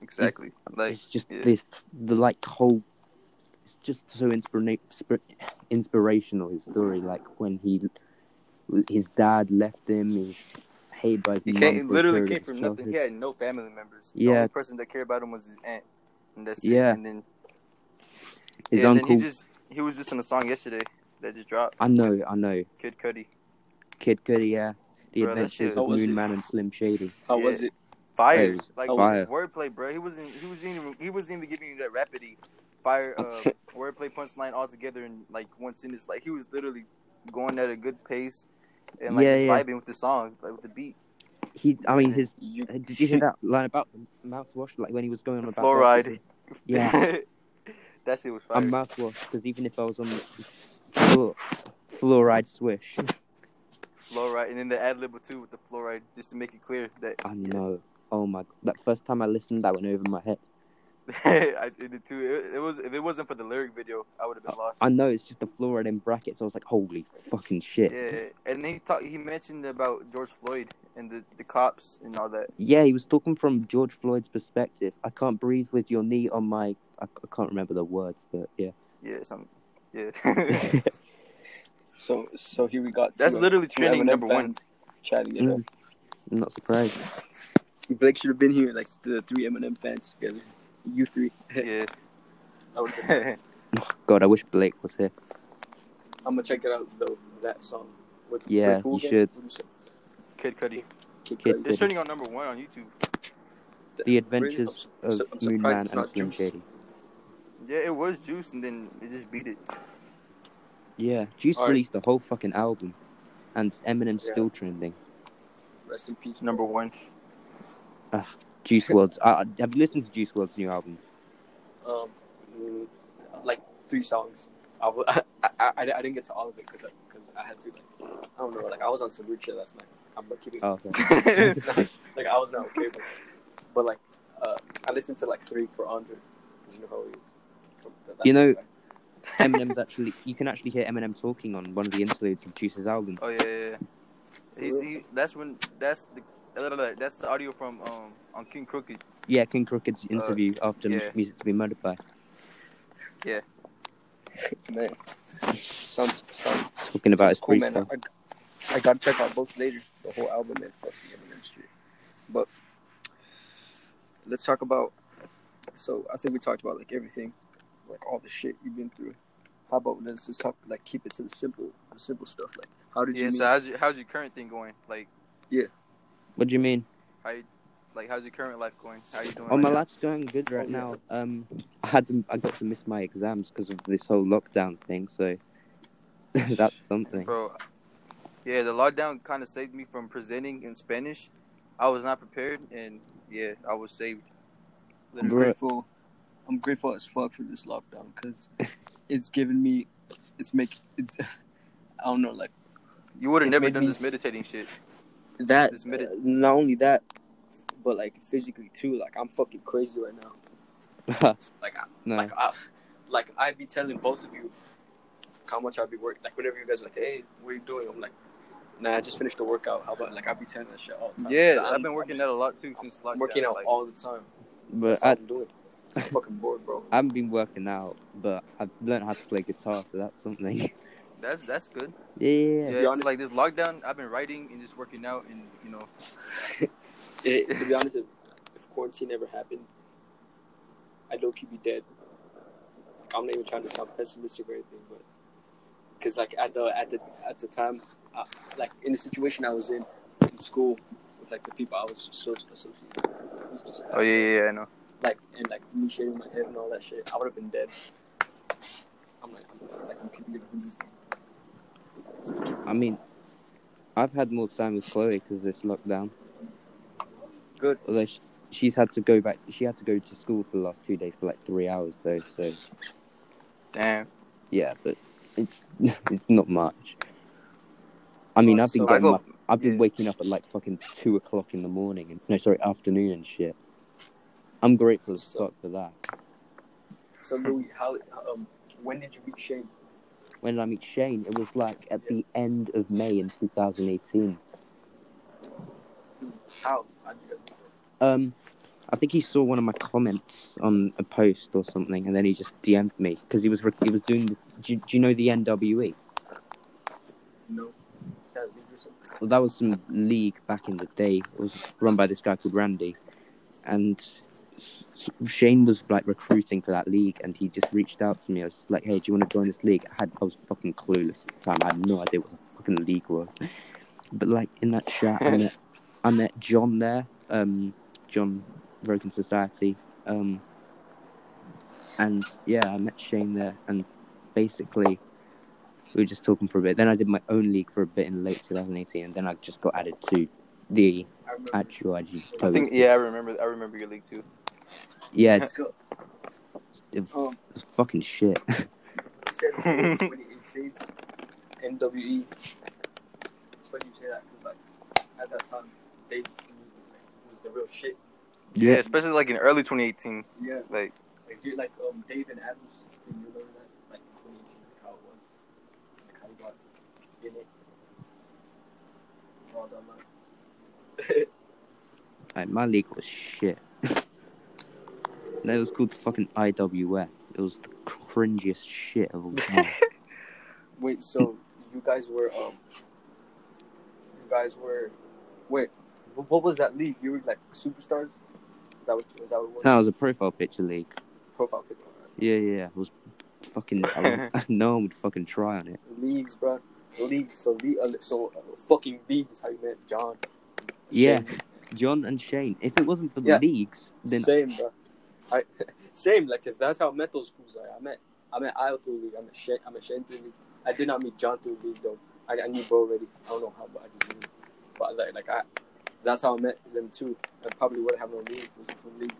Exactly. Like it's just yeah. this, the like whole it's just so inspira- spir- inspirational. His story, like when he, his dad left him, he was hated by his He came, literally period came from nothing. He had no family members. The Yeah. only person that cared about him was his aunt, and that's Yeah. it. And then, His yeah, and uncle. then he just he was just in a song yesterday that just dropped. I know, I know. Kid Cudi. Kid Cudi, yeah. The Bro, Adventures of Moon it? Man and Slim Shady. How Yeah. was it? Fire, It was like fire. his wordplay, bro. He wasn't. He wasn't even. He wasn't even giving you that rapidity, fire, uh, (laughs) wordplay punchline all together in like one sentence. Like he was literally going at a good pace and like Yeah, yeah. vibing with the song, like with the beat. He, I mean, his. You, uh, Did you hear that line about the mouthwash? Like when he was going on The about fluoride. Yeah. (laughs) that shit was fire. I'm mouthwash because even if I was on the fluor- fluoride swish, fluoride, and then the ad lib too with the fluoride, just to make it clear that I know. Oh my! That first time I listened, that went over my head. (laughs) I did it too. It, it was if it wasn't for the lyric video, I would have been lost. I know it's just the floor and in brackets. I was like, holy fucking shit. Yeah, and he talked. He mentioned about George Floyd and the the cops and all that. Yeah, he was talking from George Floyd's perspective. I can't breathe with your knee on my. I, I can't remember the words, but yeah. Yeah, some. Yeah, (laughs) so so here we got. that's two, literally two trending number one. Chatting it Mm. up. I'm not surprised. Blake should have been here, like the three Eminem fans together. You three. Yeah, (laughs) That would been nice. (laughs) God, I wish Blake was here. I'm gonna check it out though. That song. What's, Yeah, what's who you again? should. What you? Kid Cudi. Kid Kid Cudi. It's trending on number one on YouTube. The Really? Adventures I'm of su- I'm Moon surprised Man it's and not Slim Juice. Shady. Yeah, it was Juice, and then it just beat it. Yeah, Juice Alright. released a whole fucking album, and Eminem's Yeah. still trending. Rest in peace. Number one. Juice WRLD's. Uh, have you listened to Juice WRLD's new album? Um, like three songs. I, w- (laughs) I, I, I didn't get to all of it because because I had to like I don't know like I was on some weird shit last night. I'm not kidding. Oh, okay. (laughs) (laughs) Not- like I was not okay, but, but like uh, I listened to like three for Andre because you know how he is. From- You know- Eminem's actually. You can actually hear Eminem talking on one of the interludes of Juice's album. Oh yeah, yeah. yeah. He's, he, that's when that's the that's the audio from um on King Crooked. Yeah, King Crooked's interview after yeah. Music to Be Murdered by. man. Sounds sounds Talking about sounds his cool, man. freestyle. I, I gotta check out both later. The whole album and fucking Eminem Street. But let's talk about. So I think we talked about like everything, like all the shit you've been through. How about let's just talk like keep it to the simple, the simple stuff. Like how did you Yeah. So how's your, how's your current thing going? Like What do you mean? how you, like how's your current life going? How are you doing? Oh, my right now? life's going good right Oh, yeah. now. Um, I had to. I got to miss my exams because of this whole lockdown thing. So (laughs) that's something. Bro, yeah, the lockdown kind of saved me from presenting in Spanish. I was not prepared, and yeah, I was saved. I'm Bro. grateful. I'm grateful as fuck for this lockdown because (laughs) it's given me, it's make it's. (laughs) I don't know, like You would have never done me this s- meditating shit. That. Uh, not only that, but like physically too. Like I'm fucking crazy right now. (laughs) Like I, no. like I, like I be telling both of you how much I be working. Like whenever you guys are like, hey, what are you doing? I'm like, nah, I just finished the workout. How about like I be telling that shit all the time. Yeah, I've I'm- been working out a lot too since lockdown. I'm working out like, all the time. but I, I'm doing. I'm fucking bored, bro. (laughs) I haven't been working out, but I've learned how to play guitar, so that's something. That's that's good. yeah. Yeah, be honest- like this lockdown, I've been writing and just working out, and you know, (laughs) It, to be honest, if, if quarantine never happened, I'd low key be dead. Like, I'm not even trying to sound pessimistic or anything, but because like at the at the at the time, uh, like in the situation I was in in school with like the people I was so associated. with, just oh yeah, yeah, yeah, I know. like and like me shaving my head and all that shit, I would have been dead. I'm like, I'm like, I'm keeping it. 100. I mean, I've had more time with Chloe because of this lockdown. Good. Although she, she's had to go back. She had to go to school for the last two days for like three hours though. So Damn. yeah, but it's (laughs) it's not much. I mean, I've been so- getting go- up. I've been yeah. waking up at like fucking two o'clock in the morning. And, no, sorry, afternoon and shit. I'm grateful as So- fuck for that. So Louis, how um when did you meet Shane? When did I meet Shane? It was like at the end of May in 2018. How? How did you guys meet? Um, I think he saw one of my comments on a post or something, and then he just DM'd me because he was he was doing. The, do, you- do you know the NWE? No. That league or something? Well, that was some league back in the day. It was run by this guy called Randy, and Shane was like recruiting for that league, and he just reached out to me. I was just like, "Hey, do you want to join this league?" I had I was fucking clueless at the time. I had no idea what the fucking league was. But like in that chat, I met I met John there, um, John Broken Society, um, and yeah, I met Shane there, and basically we were just talking for a bit. Then I did my own league for a bit in late 2018, and then I just got added to the actual IG. I think yeah, I remember. I remember your league too. Yeah, Let's it's, go. it Um, was fucking shit. (laughs) you said 2018 NWE. It's funny you say that because like at that time, Dave was the real shit. Yeah, especially like in early 2018. Yeah. Like Like dude, like um Dave and Adams. Do you remember that? Like 2018, like how it was, like how he got in it. All that line. (laughs) Like, my league was shit. No, it was called fucking IWF. It was the cringiest shit of all (laughs) time. Wait, so you guys were um, you guys were, wait, what was that league? You were like superstars. Is that what? Was that what it was? no, it was a profile picture league. Profile picture. Yeah, yeah, it was fucking. I (laughs) (laughs) no one would fucking try on it. Leagues, bro. Leagues. So le- uh, so uh, fucking leagues. How you met John? Yeah. Shane. John and Shane. If it wasn't for the Yeah. leagues, then Same, bro. I (laughs) same. Like if that's how I met those fools. Like, I met I met Isle through league. I met Shane. I met Shane through league. I did not meet John through league though. I, I knew Bo already. I don't know how, but I just knew. But like, like I, that's how I met them too. I probably would have no league. Was from league?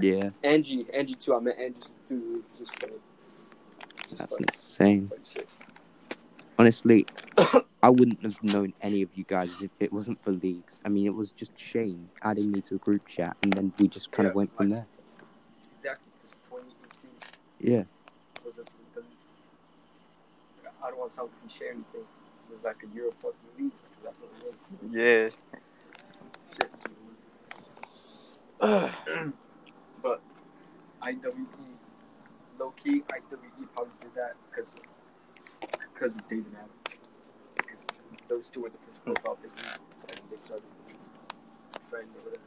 yeah, Angie, Angie too. I met Angie through league. Just funny. Just that's funny, insane. funny shit. Honestly, (coughs) I wouldn't have known any of you guys if it wasn't for leagues. I mean, it was just Shane adding me to a group chat, and then we just kind of went from like- there. Exactly. It's 2018. Yeah, was it the, I don't want to sound cliche or anything. It was like a Euro fucking league. That's what it was. yeah. Shit, that's what it was. (clears throat) but IWE, low key, IWE probably did that because because of David Allen. Those two were the first profile pictures, and they started friend or whatever.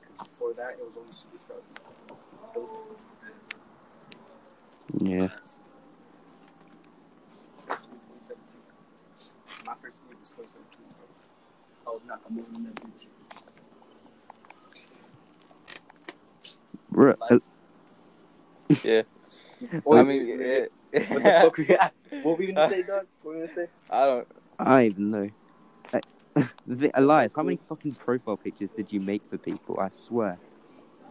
Because before that, it was only superstars. Those were the best. yeah. My first league was 2017, bro. I was not moving that bitch. Bro, uh, Yeah. Wait, I mean, wait, yeah. What the fuck (laughs) we at? What were we gonna say, Doug? What were we gonna say? I don't. I don't even know. (laughs) Uh, the, Elias, how many fucking profile pictures did you make for people? I swear.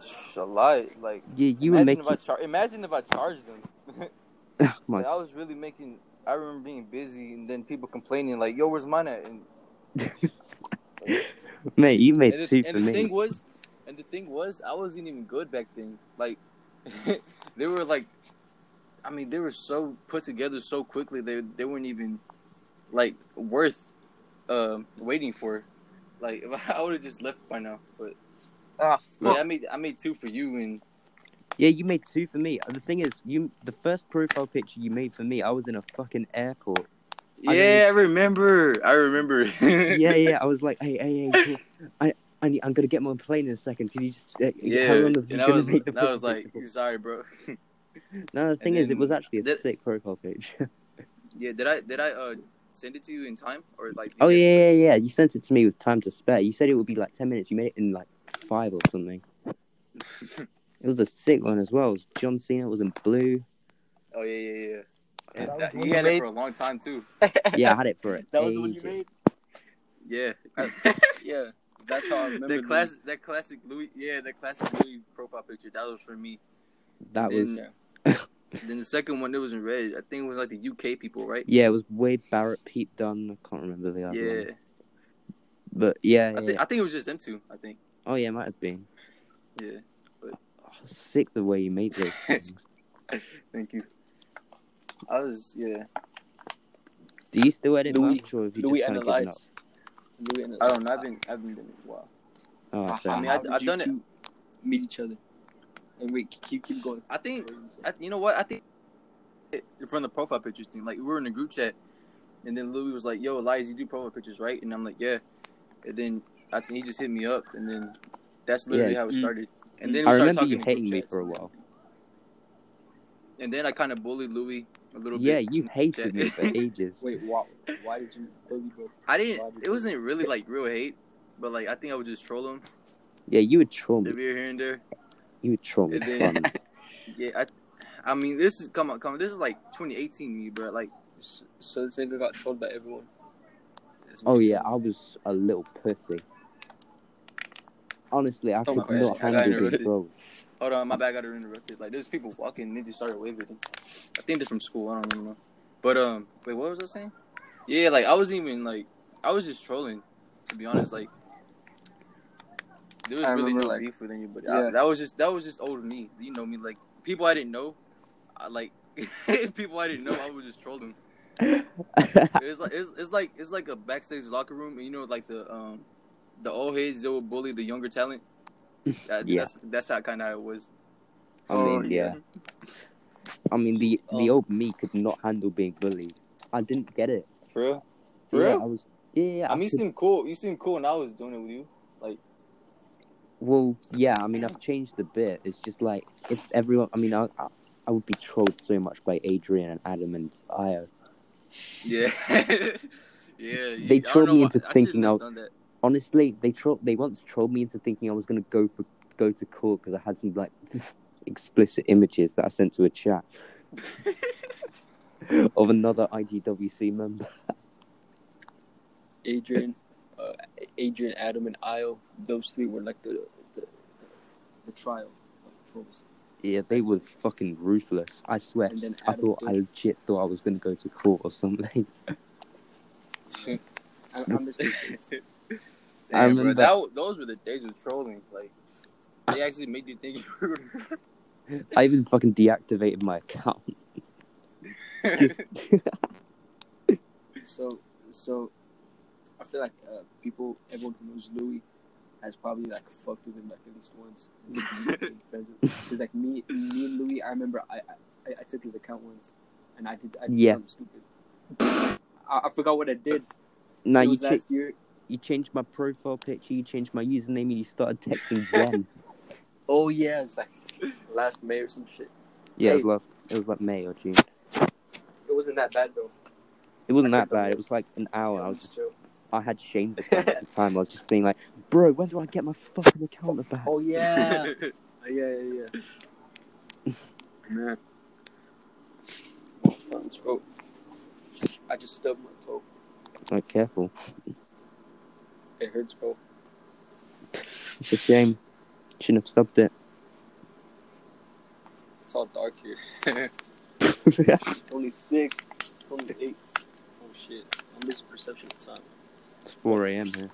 Sh- A lot. Like Yeah, you were imagine making. if I char- imagine if I charged them. (laughs) Oh my Like, I was really making. I remember being busy and then people complaining like, "Yo, where's mine at?" And, mate, you made and, two the, for and the me. thing was, and the thing was, I wasn't even good back then. Like, they were like, I mean, they were so put together so quickly. They they weren't even like worth um, waiting for. Like, if (laughs) I would have just left by now, but Ah, yeah, I made I made two for you and Yeah, you made two for me. Uh, The thing is, you the first profile picture you made for me, I was in a fucking airport. I yeah, I remember. I remember. (laughs) yeah, yeah. I was like, hey, hey, hey. I, I need, I'm gonna get my plane in a second. Can you just? Uh, Yeah, how long have you and I was, make the and I was like, sorry, bro. (laughs) for?" no, the thing and is, it was actually a that- sick profile page. (laughs) yeah, did I did I uh send it to you in time or like? oh yeah, yeah, yeah. You sent it to me with time to spare. You said it would be like ten minutes. You made it in like five or something. (laughs) It was a sick one as well. It was John Cena. It was in blue. Oh yeah, yeah, yeah. And That that, was he one had it for a long time too. Yeah, I had it for (laughs) it. that was the one you made. Yeah. Yeah, that's how I remember. that them. class, that classic Louis, yeah, that classic Louis profile picture. That was for me. That was Then- Yeah. (laughs) Then the second one, it was in red. I think it was like the UK people, right? yeah. It was Wade Barrett, Pete Dunne. I can't remember the other Yeah. one. But yeah, I yeah. think I think it was just them two. I think. oh yeah, it might have been. Yeah. Oh, sick the way you made those (laughs) things. Thank you. I was yeah. Do you still edit Louis- much, or have you Louis just kind of given up? analyze. Louis analyze. I don't know. I've been I've been doing it a while. Oh, How- I mean, how I- did I've done it- Meet each other. And we keep keep going. I think you? I, you know what? I think from the profile pictures thing, like we were in a group chat, and then Louis was like, "Yo, Elias, you do profile pictures, right?" And I'm like, "Yeah." And then I think he just hit me up, and then that's literally Yeah. how it started. And then I we started remember talking you in hating me for a while. And then I kind of bullied Louis a little Yeah, bit. Yeah, you hated me for (laughs) ages. Wait, why, why did you bully bro? I didn't. did It wasn't really like real hate, but like I think I would just troll him Yeah, you would troll me. every here and there. You would troll me. Then, Fun. (laughs) yeah, I, I mean, this is come on, come on. This is like 2018 me, bro. Like, So, this nigga got trolled by everyone. Oh yeah, I was a little pussy. Honestly, I Oh could not handle interrupted. (laughs) trolled. hold on, my bad, I got interrupted. Like, there's people walking, and they just started waving. I think they're from school. I don't even know. But um, wait, what was I saying? Yeah, like I wasn't even like I was just trolling. To be honest, like there was I really remember, no like- beef with anybody. I- that was just that was just old me. You know me, like people I didn't know. I like (laughs) people I didn't know. I would just troll them. (laughs) It's like it's, it's like it's like a backstage locker room, and you know, like the um the old heads they would bully the younger talent. That, Yeah. That's that's how kind of it was. I Oh, mean, yeah. I mean, the the Oh. old me could not handle being bullied. I didn't get it. For real. For yeah, real. I was. Yeah, I mean, you could- seem cool. You seem cool, and I was doing it with you. Well, yeah. I mean, I've changed a bit. It's just like if everyone. I mean, I I, I would be trolled so much by Adrian and Adam and Io. Yeah. (laughs) yeah. They I trolled me into I thinking shouldn't I was- Honestly, they tro- They once trolled me into thinking I was gonna go for go to court because I had some like (laughs) explicit images that I sent to a chat (laughs) of another IGWC member. Adrian, Adrian, Adam, and Io. Those three were like the the, the, the trial of trolls. Yeah, they were fucking ruthless. I swear. And then I Adam thought I legit thought I was gonna go to court or something. (laughs) I, I'm just kidding. (laughs) I Damn, bro, that, those were the days of trolling. Like, they (laughs) actually made you think you were. I even fucking deactivated my account. Just- So, so I feel like uh, people, everyone who knows Louis, has probably like fucked with him like at least once. (laughs) Because like me, me and Louis, I remember I, I, I took his account once, and I did, I did Yeah. something stupid. I, I forgot what I did. now you cha- last year. you changed my profile picture, you changed my username, and you started texting Jen. (laughs) Oh yeah, it's like last May or some shit. yeah, it was last. It was like May or June. It wasn't that bad though. It wasn't I that bad. It was. like an hour. Yeah, I was was just, chill. I had Shane's account at the time. I was just being like, bro, when do I get my fucking account back? Oh yeah, (laughs) yeah, yeah, yeah. Man, oh, bro. I just stubbed my toe. Oh, careful. It hurts, bro. It's a shame. Shouldn't have stopped it. It's all dark here. (laughs) It's only six. It's only eight. Oh shit! I'm losing perception of time. It's 4 a.m. here.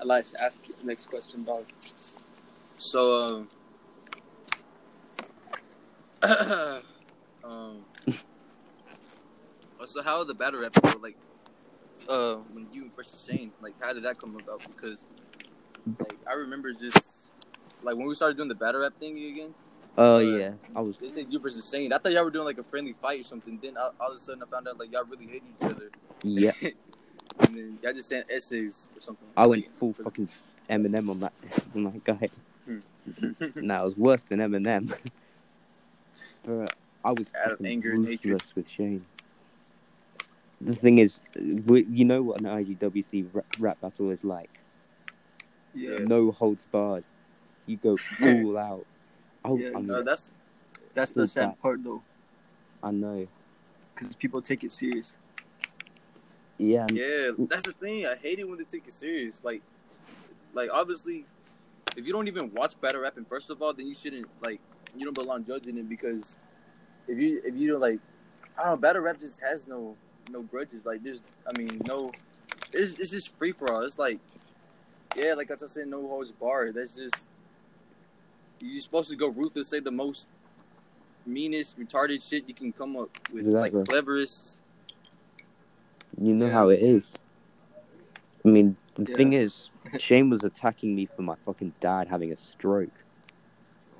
Elias, ask the next question, dog. So, um, (coughs) um, so how the battle rap go? Like, uh, when you versus Shane, like, how did that come about? Because, like, I remember just like when we started doing the battle rap thing again. Oh Uh, yeah, I was. They said you versus Shane. I thought y'all were doing like a friendly fight or something. Then all, all of a sudden, I found out like y'all really hate each other. Yeah, (laughs) and then y'all just sent essays or something. I went full fucking Eminem on that on that guy. nah, it was worse than Eminem. (laughs) but I was Out of anger and hatred. with Shane. The thing is, we, you know what an IGWC rap, rap battle is like. Yeah. No holds barred. You go (laughs) all out. Oh, Yeah, Uh, that's That's the sad that? part, though, I know. because people take it serious. Yeah, Yeah, that's the thing. I hate it when they take it serious. Like, like obviously, if you don't even watch battle rapping, first of all, then you shouldn't like you don't belong judging it because if you if you don't like, I don't know, battle rap just has no no grudges. Like there's, I mean, no, it's it's just free for all. It's like, yeah, like I just said, no holds barred. That's just you're supposed to go ruthless, say the most meanest, retarded shit you can come up with, Exactly. like cleverest. You know Yeah. how it is. I mean, the Yeah. thing is, (laughs) Shane was attacking me for my fucking dad having a stroke.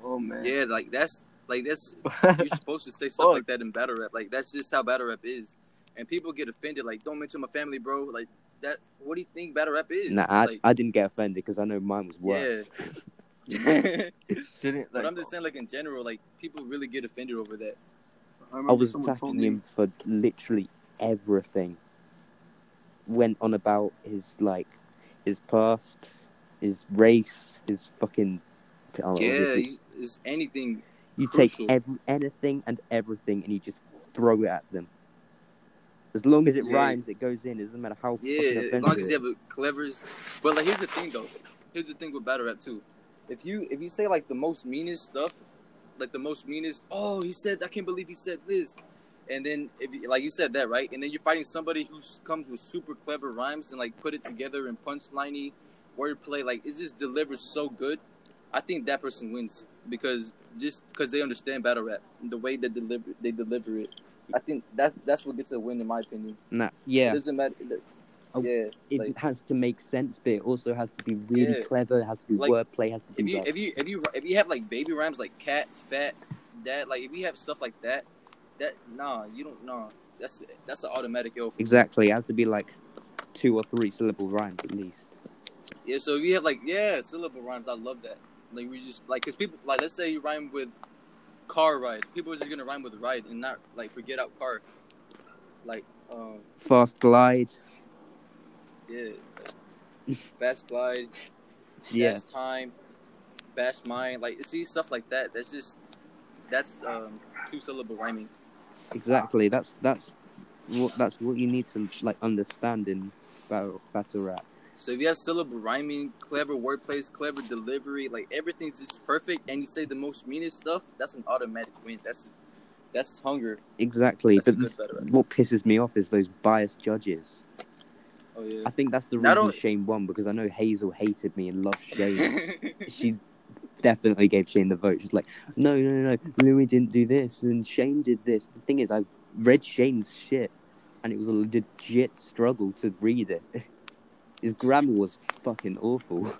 Oh man. Yeah, like that's like that's (laughs) you're supposed to say stuff like that in battle rap. Like that's just how battle rap is, and people get offended. Like, don't mention my family, bro. Like that. What do you think battle rap is? Nah, I, like, I didn't get offended because I know mine was worse. Yeah. (laughs) Didn't but. I'm just saying, like in general, like people really get offended over that. I remember was attacking him for literally everything. Went on about his like his past, his race, his fucking. oh, yeah, it's, it's anything. you crucial. take ev- anything and everything and you just throw it at them. As long as it Yeah. rhymes, it goes in. It doesn't matter how Yeah, fucking as long as you have a clevers. But like, here's the thing though. Here's the thing with battle rap too. If you if you say like the most meanest stuff, like the most meanest, oh he said I can't believe he said this, and then if you, like you said that right, and then you're fighting somebody who comes with super clever rhymes and like put it together in punchliney, wordplay, like it just delivers so good. I think that person wins because just because they understand battle rap, and the way they deliver they deliver it. I think that's that's what gets a win in my opinion. Nah, yeah, It doesn't matter. Oh, yeah, it like- has to make sense, but it also has to be really Yeah. clever. It has to be Like, wordplay. Has to if be you if you if you if you have like baby rhymes like cat, fat, dad, like if you have stuff like that, that nah, you don't nah. That's that's an automatic L for me. exactly. It has to be like two or three syllable rhymes at least. Yeah, so if you have like yeah syllable rhymes, I love that. Like we just like because people like let's say you rhyme with car ride, people are just gonna rhyme with ride and not like forget out car. Like um Fast glide. yeah, fast glide, (laughs) Yeah, fast time, bash mine, like see stuff like that. That's just that's um two syllable rhyming. Exactly. That's that's what that's what you need to like understand in battle battle rap. So if you have syllable rhyming, clever wordplays, clever delivery, like everything's just perfect, and you say the most meanest stuff, that's an automatic win. That's that's hunger. Exactly. That's but good the- battle rap. what pisses me off is those biased judges. Oh yeah. I think that's the Not reason only- Shane won because I know Hazel hated me and loved Shane. (laughs) she definitely gave Shane the vote. She's like, no, no, no, no, Louis didn't do this and Shane did this. The thing is, I read Shane's shit and it was a legit struggle to read it. (laughs) His grammar was fucking awful. And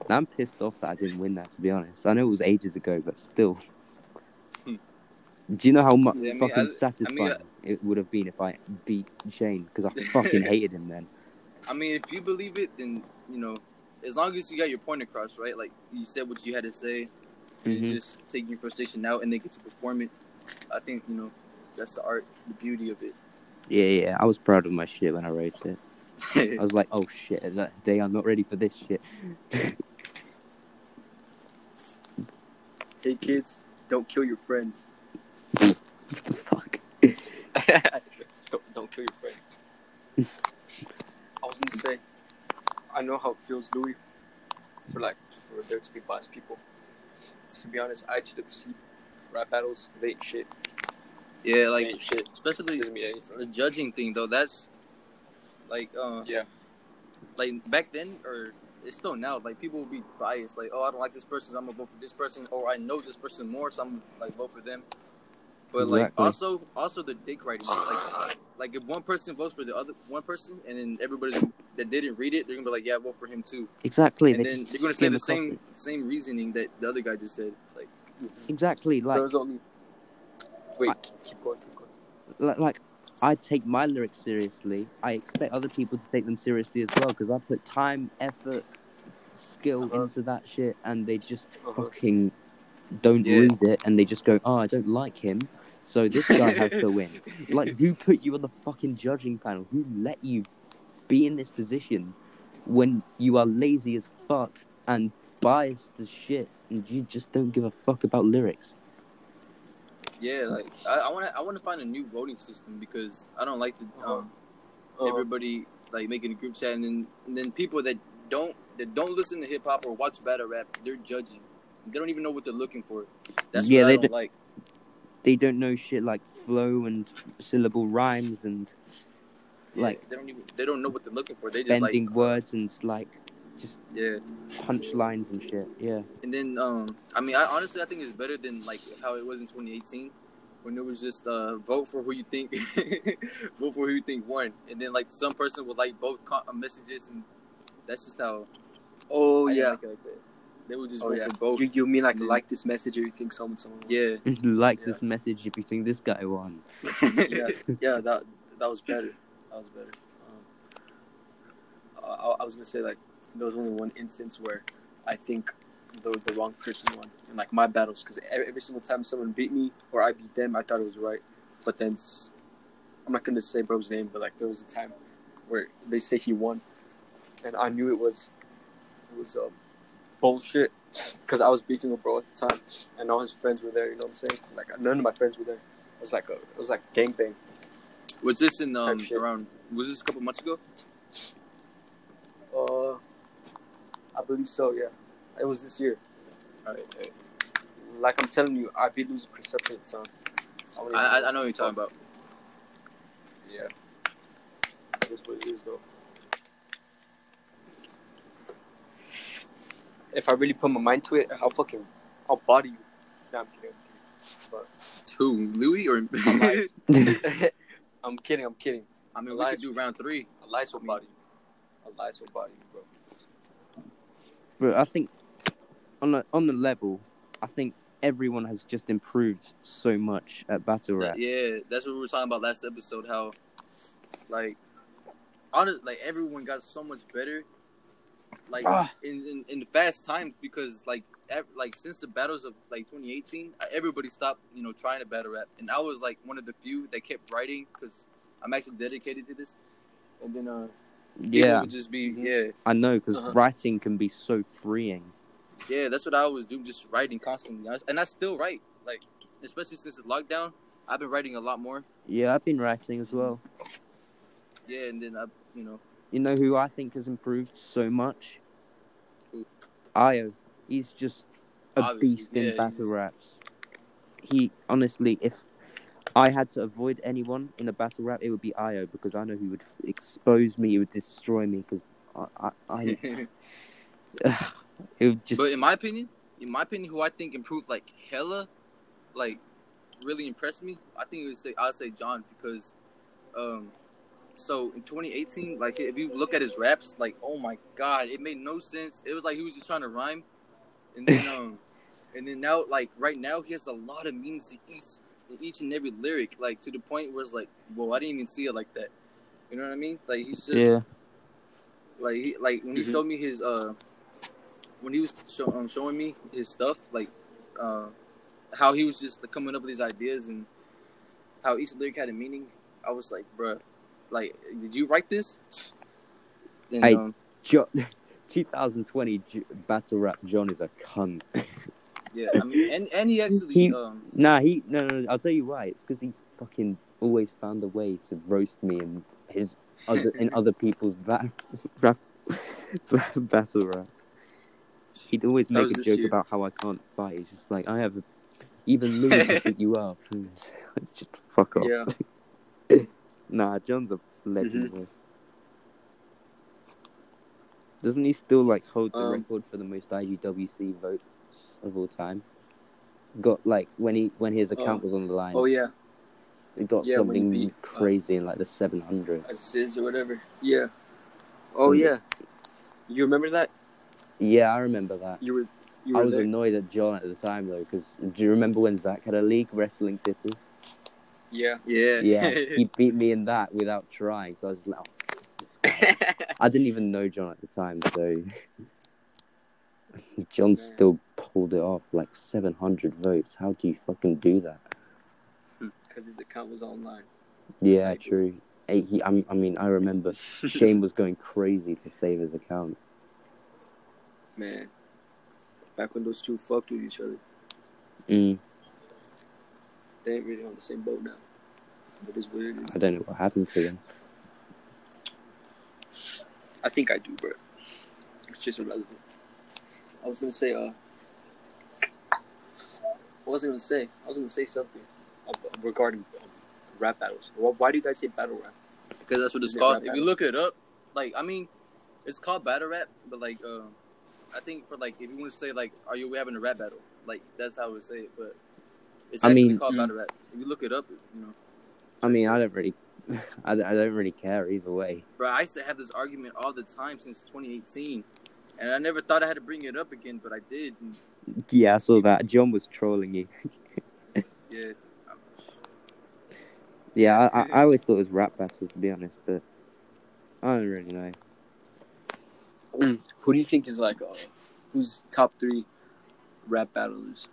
(laughs) I'm pissed off that I didn't win that, to be honest. I know it was ages ago, but still. Hmm. Do you know how much Yeah, I mean, fucking I- satisfying I- it would have been if I beat Shane? Because I (laughs) fucking hated him then. I mean, if you believe it, then you know, as long as you got your point across, right? Like you said what you had to say, and Mhm. it's just taking your frustration out, and they get to perform it. I think you know, that's the art, the beauty of it. Yeah, yeah, I was proud of my shit when I wrote it. I was like, oh shit, that- they are not ready for this shit. Hey kids, don't kill your friends. (laughs) Fuck. (laughs) don't, don't kill your friends. I was gonna say, I know how it feels, Louis, for like for there to be biased people. To be honest, IGWC rap battles they ain't shit. yeah, like ain't shit. especially Doesn't mean anything. the judging thing though. That's like, uh, Yeah. like back then, or it's still now. Like people will be biased. Like, oh, I don't like this person, so I'm gonna vote for this person, or I know this person more, so I'm like vote for them. But like also, also the dick writing. Like, like if one person votes for the other one person, and then everybody that didn't read it, they're gonna be like, yeah, vote for him too. Exactly. and they then they're gonna say the same it. same reasoning that the other guy just said. Like, Exactly. Like, there only. Wait, I- keep- keep going, keep going. like, like, I take my lyrics seriously. I expect other people to take them seriously as well because I put time, effort, skill Uh-huh. into that shit, and they just Uh-huh. fucking don't Yeah. read it, and they just go, "Oh, I don't like him." So this guy has to win. (laughs) Like, who put you on the fucking judging panel? Who let you be in this position when you are lazy as fuck and biased as shit, and you just don't give a fuck about lyrics? yeah, like I want to I want to find a new voting system because I don't like the um, Uh, everybody like making a group chat and then and then people that don't that don't listen to hip hop or watch battle rap, they're judging. They don't even know what they're looking for. That's Yeah, what I they don't do- like. They don't know shit like flow and syllable rhymes and Yeah, like they don't even they don't know what they're looking for. They just bending like words and like just yeah. punchlines and shit. Yeah. And then um I mean I honestly I think it's better than like how it was in 2018 when it was just uh, vote for who you think, (laughs) vote for who you think won, and then like some person would like both co- uh, messages, and that's just how. Oh I yeah. like like. They would just Oh vote yeah. for both. You, you mean like Yeah. like this message or you think someone someone? won? yeah, (laughs) like Yeah. this message if you think this guy won. (laughs) yeah, yeah. That that was better. That was better. Um, I, I was gonna say like there was only one instance where I think the the wrong person won in like my battles because every, every single time someone beat me or I beat them, I thought it was right. But then I'm not gonna say bro's name, but like there was a time where they say he won, and I knew it was it was um, bullshit because I was beefing with bro at the time, and all his friends were there. You know what I'm saying? Like none of my friends were there. It was like a it was like gangbang. Was this in um around? Was this a couple months ago? Uh, I believe so. Yeah, it was this year. All right, all right. Like I'm telling you, I beat losing perception time. I, I I know what you're talking about. Yeah, that is what it is though. If I really put my mind to it, I'll fucking, I'll body you. No, I'm kidding. But Who, Louis or? (laughs) (laughs) (laughs) Elias. I'm kidding. I'm kidding. I'm kidding. I mean, we Elias. could do round three. Elias will body you. Elias will body bro. But I think on the on the level, I think everyone has just improved so much at battle rap. Yeah, that's what we were talking about last episode. How, like, honest, like everyone got so much better, like Ah. in, in in the fast times because like ev- like since the battles of like 2018, uh, everybody stopped you know trying to battle rap, and I was like one of the few that kept writing because I'm actually dedicated to this. And then uh, Yeah, would just be Mhm. yeah I know because Uh-huh. writing can be so freeing. yeah that's what I always do, just writing constantly, and I still write like especially since the lockdown. I've been writing a lot more. Yeah, I've been writing as well. Yeah, and then I you know You know who I think has improved so much? Who? Io. He's just a Obviously, beast in he's battle raps. He honestly, if I had to avoid anyone in a battle rap, it would be Io because I know he would f- expose me, he would destroy me because I, I, I (laughs) (sighs) it would just But in my opinion, in my opinion, who I think improved like hella, like really impressed me, I think it would say I'd say John because, um, so in 2018, like if you look at his raps, like oh my god, it made no sense. It was like he was just trying to rhyme, and then um, and then now like right now he has a lot of meanings to each each and every lyric, like to the point where it's like, whoa, I didn't even see it like that. You know what I mean? Like he's just yeah. like he like when he Mhm. showed me his uh when he was show, um, showing me his stuff like uh how he was just like, coming up with these ideas and how each lyric had a meaning i was like bruh like did you write this and, Hey. um, Jo- 2020 J- battle rap John is a cunt. yeah i mean and and he actually He- um Nah, he no no. no, I'll tell you why. It's because he fucking always found a way to roast me in his other in other people's ba- (laughs) rap, battle rap. He'd always make a joke year. about how I can't fight. He's just like I have a, even Louis can (laughs) beat you up. (laughs) It's just fuck off. Yeah. Nah, John's a legend. Mhm. Doesn't he still like hold the Um, record for the most IGWC votes of all time? Got like when he when his account Oh. was on the line. Oh yeah, It got Yeah, something beat, uh, crazy in like the 700. assists or whatever. Yeah. Oh yeah. You remember that? Yeah, I remember that. You were. You I was there. annoyed at John at the time though, because do you remember when Zach had a league wrestling City? Yeah. yeah Yeah, (laughs) he beat me in that without trying. So I was just like, oh. (laughs) I didn't even know John at the time, so (laughs) John still pulled it off like 700 votes. How do you fucking do that? Because his account was online. Yeah, Exactly. true. Hey, he, I, I mean, I remember (laughs) Shane was going crazy to save his account. Man. Back when those two fucked with each other, Mm, they ain't really on the same boat now. But it's what it is. I don't know what happened to them. I think I do, bro. It's just irrelevant. I was gonna say, uh, what was I gonna say? I was gonna say something regarding um, rap battles. Why, why do you guys say battle rap? because that's what it's called if you look it up like i mean it's called battle rap but like um i think for like if you want to say like are you having a rap battle like that's how I would say it but It's I actually mean- called Mm. battle rap. If you look it up, you know. I mean, I don't really, (laughs) I, I don't really care either way. Bro, I used to have this argument all the time since 2018, and I never thought I had to bring it up again, but I did. And Yeah, I saw that. John was trolling you. (laughs) yeah, Yeah, I, I, I (laughs) always thought it was rap battles to be honest, but I don't really know. (clears throat) Who do you think is like, uh, who's top three rap battlers?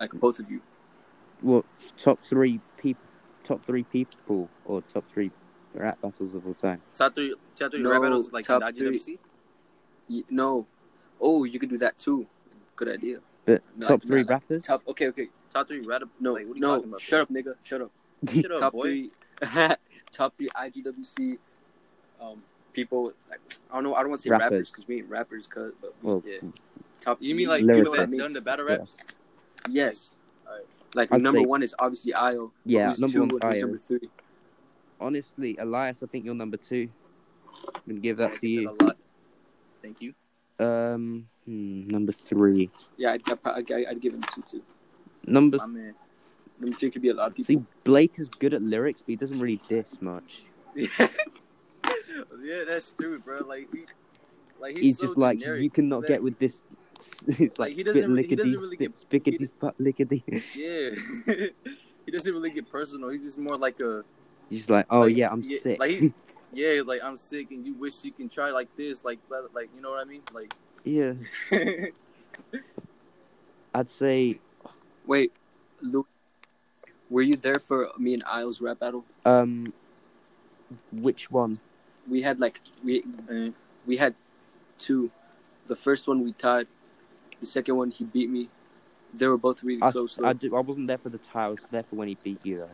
Like both of you. What top three people? Top three people or top three rap battles of all time? top three, top three No, rap battles like in top the IGWC. Y- No. Oh, you could do that too. Good idea. But Like- top three like rappers? Top. Okay, okay. Top three rap. No, like, what are you no. about? Shut up, nigga. Shut up. (laughs) Shut up, top boy. three. (laughs) top three IGWC. Um, people like I don't know. I don't want to say Rappers. rappers because we ain't rappers. Cause but we- Well, Yeah. top. You mean like Lyricists. people that done the battle Yeah. raps? Yes. Like I'd number say- one is obviously Io. Yeah, number two one's Io. number three? honestly, Elias, I think you're number two. I'm gonna give that to you. Thank you. Um, hmm, number three. Yeah, I'd, I'd, I'd, I'd give him two too. Number My man. Number three could be a lot of people. see, Blake is good at lyrics, but he doesn't really diss much. (laughs) yeah, that's true, bro. Like, he, like he's, He's, so just like, you cannot that- get with this. (laughs) It's like, he doesn't- he doesn't really spit get- spickety, he- spot lickety. (laughs) Yeah, (laughs) he doesn't really get personal. He's just more like a He's like, oh Like, yeah, I'm yeah, sick. like he- yeah. He's like I'm sick, and you wish you can try like this, like like you know what I mean? Like yeah, I'd say Wait, Luke, were you there for me and Isles rap battle? um, which one? We had like we eh, we had two. The first one we tied. The second one he beat me. They were both really I, close. I, do, I wasn't there for the tie. I was there for when he beat you though.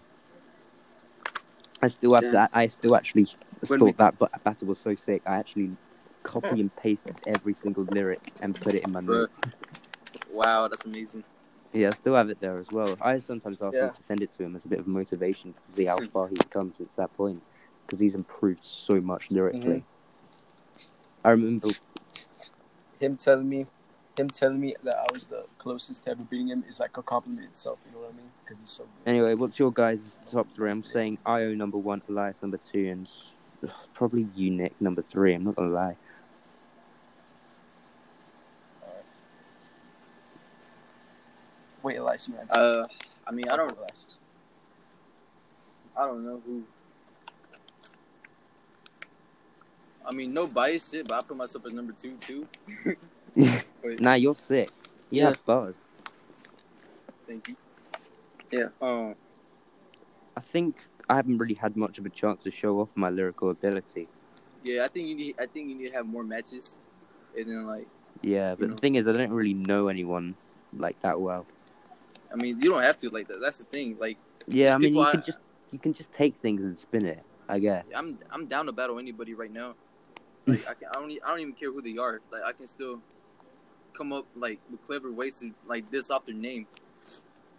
I still have that. I still actually When thought we- that but battle was so sick. I actually copy and pasted every single lyric and put it in my notes. wow, that's amazing. Yeah, I still have it there as well. I sometimes ask Yeah. him to send it to him as a bit of motivation to see how hmm. far he's come since that point, because he's improved so much lyrically. Mm-hmm. I remember, him telling me, him telling me that I was the closest to ever beating him is like a compliment itself. You know what I mean? Because he's so good. anyway, what's your guys' top three? I'm saying Io number one, Elias number two, and probably you, Nick, number three. I'm not gonna lie. Wait, Elias, you answer. Uh, I mean, I don't, go last. I don't know who. I mean, no bias shit, but I put myself as number two too. (laughs) Nah, you're sick. You Yeah. have bars. thank you. Yeah. Um, I think I haven't really had much of a chance to show off my lyrical ability. yeah, I think you need. I think you need to have more matches, and then like, Yeah, but know. the thing is, I don't really know anyone like that well. I mean, you don't have to like that. That's the thing. Like, Yeah, I mean, you I- can just you can just take things and spin it. I guess. I'm I'm down to battle anybody right now. (laughs) Like, I can, I don't I don't even care who they are. Like, I can still come up like with clever ways to like this off their name.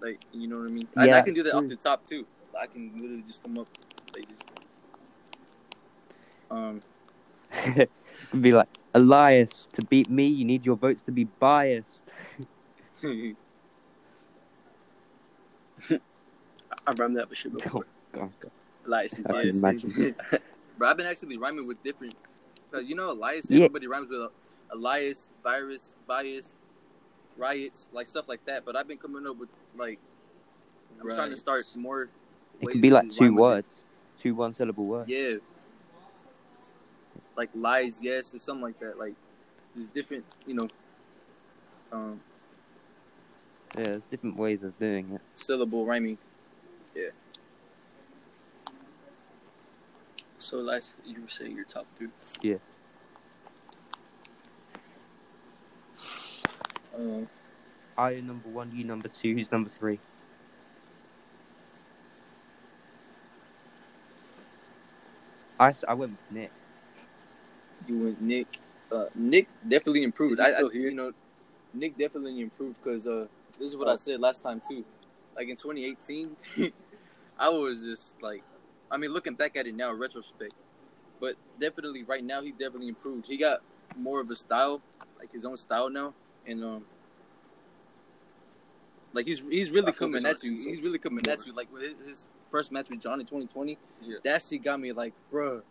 Like, you know what I mean? I, I can do that off the top too. I can literally just come up like just. Um. (laughs) Be like Elias to beat me. You need your votes to be biased. (laughs) (laughs) I rhymed that with shit before. Oh, God, God. Elias, I biased. But I've been actually rhyming with different. You know Elias, Yeah. everybody rhymes with Elias, virus, bias, riots, like stuff like that. But I've been coming up with like, I'm trying to start Riots. more. It ways could be like two rhyme with it. words, two one syllable words. Yeah. Like lies, yes, or something like that. Like there's different, you know, um, Yeah, there's different ways of doing it. syllable rhyming. Yeah. So, Elias, you were saying your top three. I am number one, you number two. Who's number three? I, I went with Nick. you went Nick. Uh, Nick definitely improved. Is he I, still I here? you know, Nick definitely improved because uh, this is what I Oh. said last time too. Like in 2018, (laughs) I was just like, I mean, looking back at it now, retrospect, but definitely right now he definitely improved. He got more of a style, like his own style now, and um, Like he's he's really coming at you. He's really coming at you. Like with his, first match with John in 2020, Yeah. that shit got me like, bruh,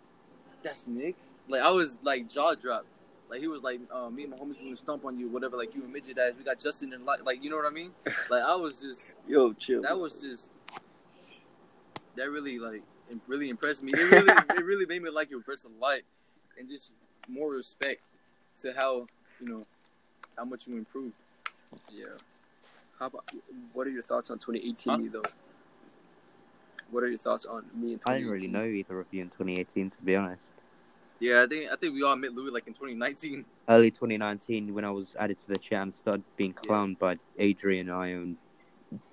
that's Nick. Like I was like jaw dropped. Like he was like, uh, me and my homies gonna stomp on you, whatever. Like you and midget ass. We got Justin and like, like you know what I mean. (laughs) Like I was just Yo, chill. that was just that really like really impressed me. It really (laughs) it really made me like your person a lot, and just more respect to how you know how much you improved. Yeah. How about what are your thoughts on 2018 Huh? though? What are your thoughts on me in 2018? I didn't really know either of you in 2018, to be honest. Yeah, I think I think we all met Louis like in 2019. Early 2019, when I was added to the chat and started being clowned by Adrian Ion,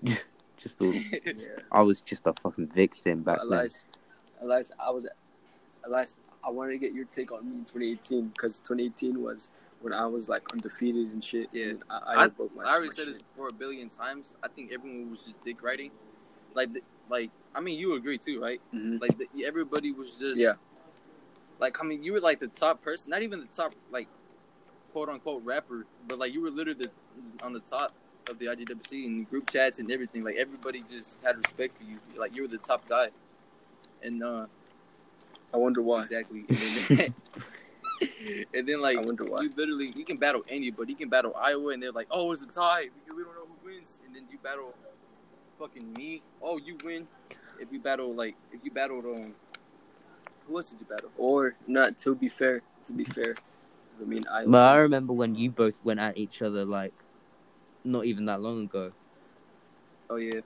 um, (laughs) just all, (laughs) Yeah. I was just a fucking victim back then. Elias, Elias, I was, Elias, I wanted to get your take on me in 2018 because 2018 was when I was like undefeated and shit. Yeah. and I, I, I, broke my. I already my said this before a billion times. I think everyone was just dick writing. Like, the, like I mean, you agree too, right? Mhm. Like the, everybody was just Yeah. Like I mean, you were like the top person, not even the top like quote unquote rapper, but like you were literally the, on the top of the IGWC and group chats and everything. Like everybody just had respect for you. Like you were the top guy. And uh I wonder why. exactly. (laughs) (laughs) (laughs) And then, like I wonder why. you literally you can battle anybody. You can battle Iowa, and they're like, "Oh, it's a tie. We, we don't know who wins." And then you battle fucking me. Oh, you win. If you battle like if you battled um, who else did you battle? Or not. To be fair, to be fair, I mean, I. But I remember when you both went at each other, like, not even that long ago. Oh yeah,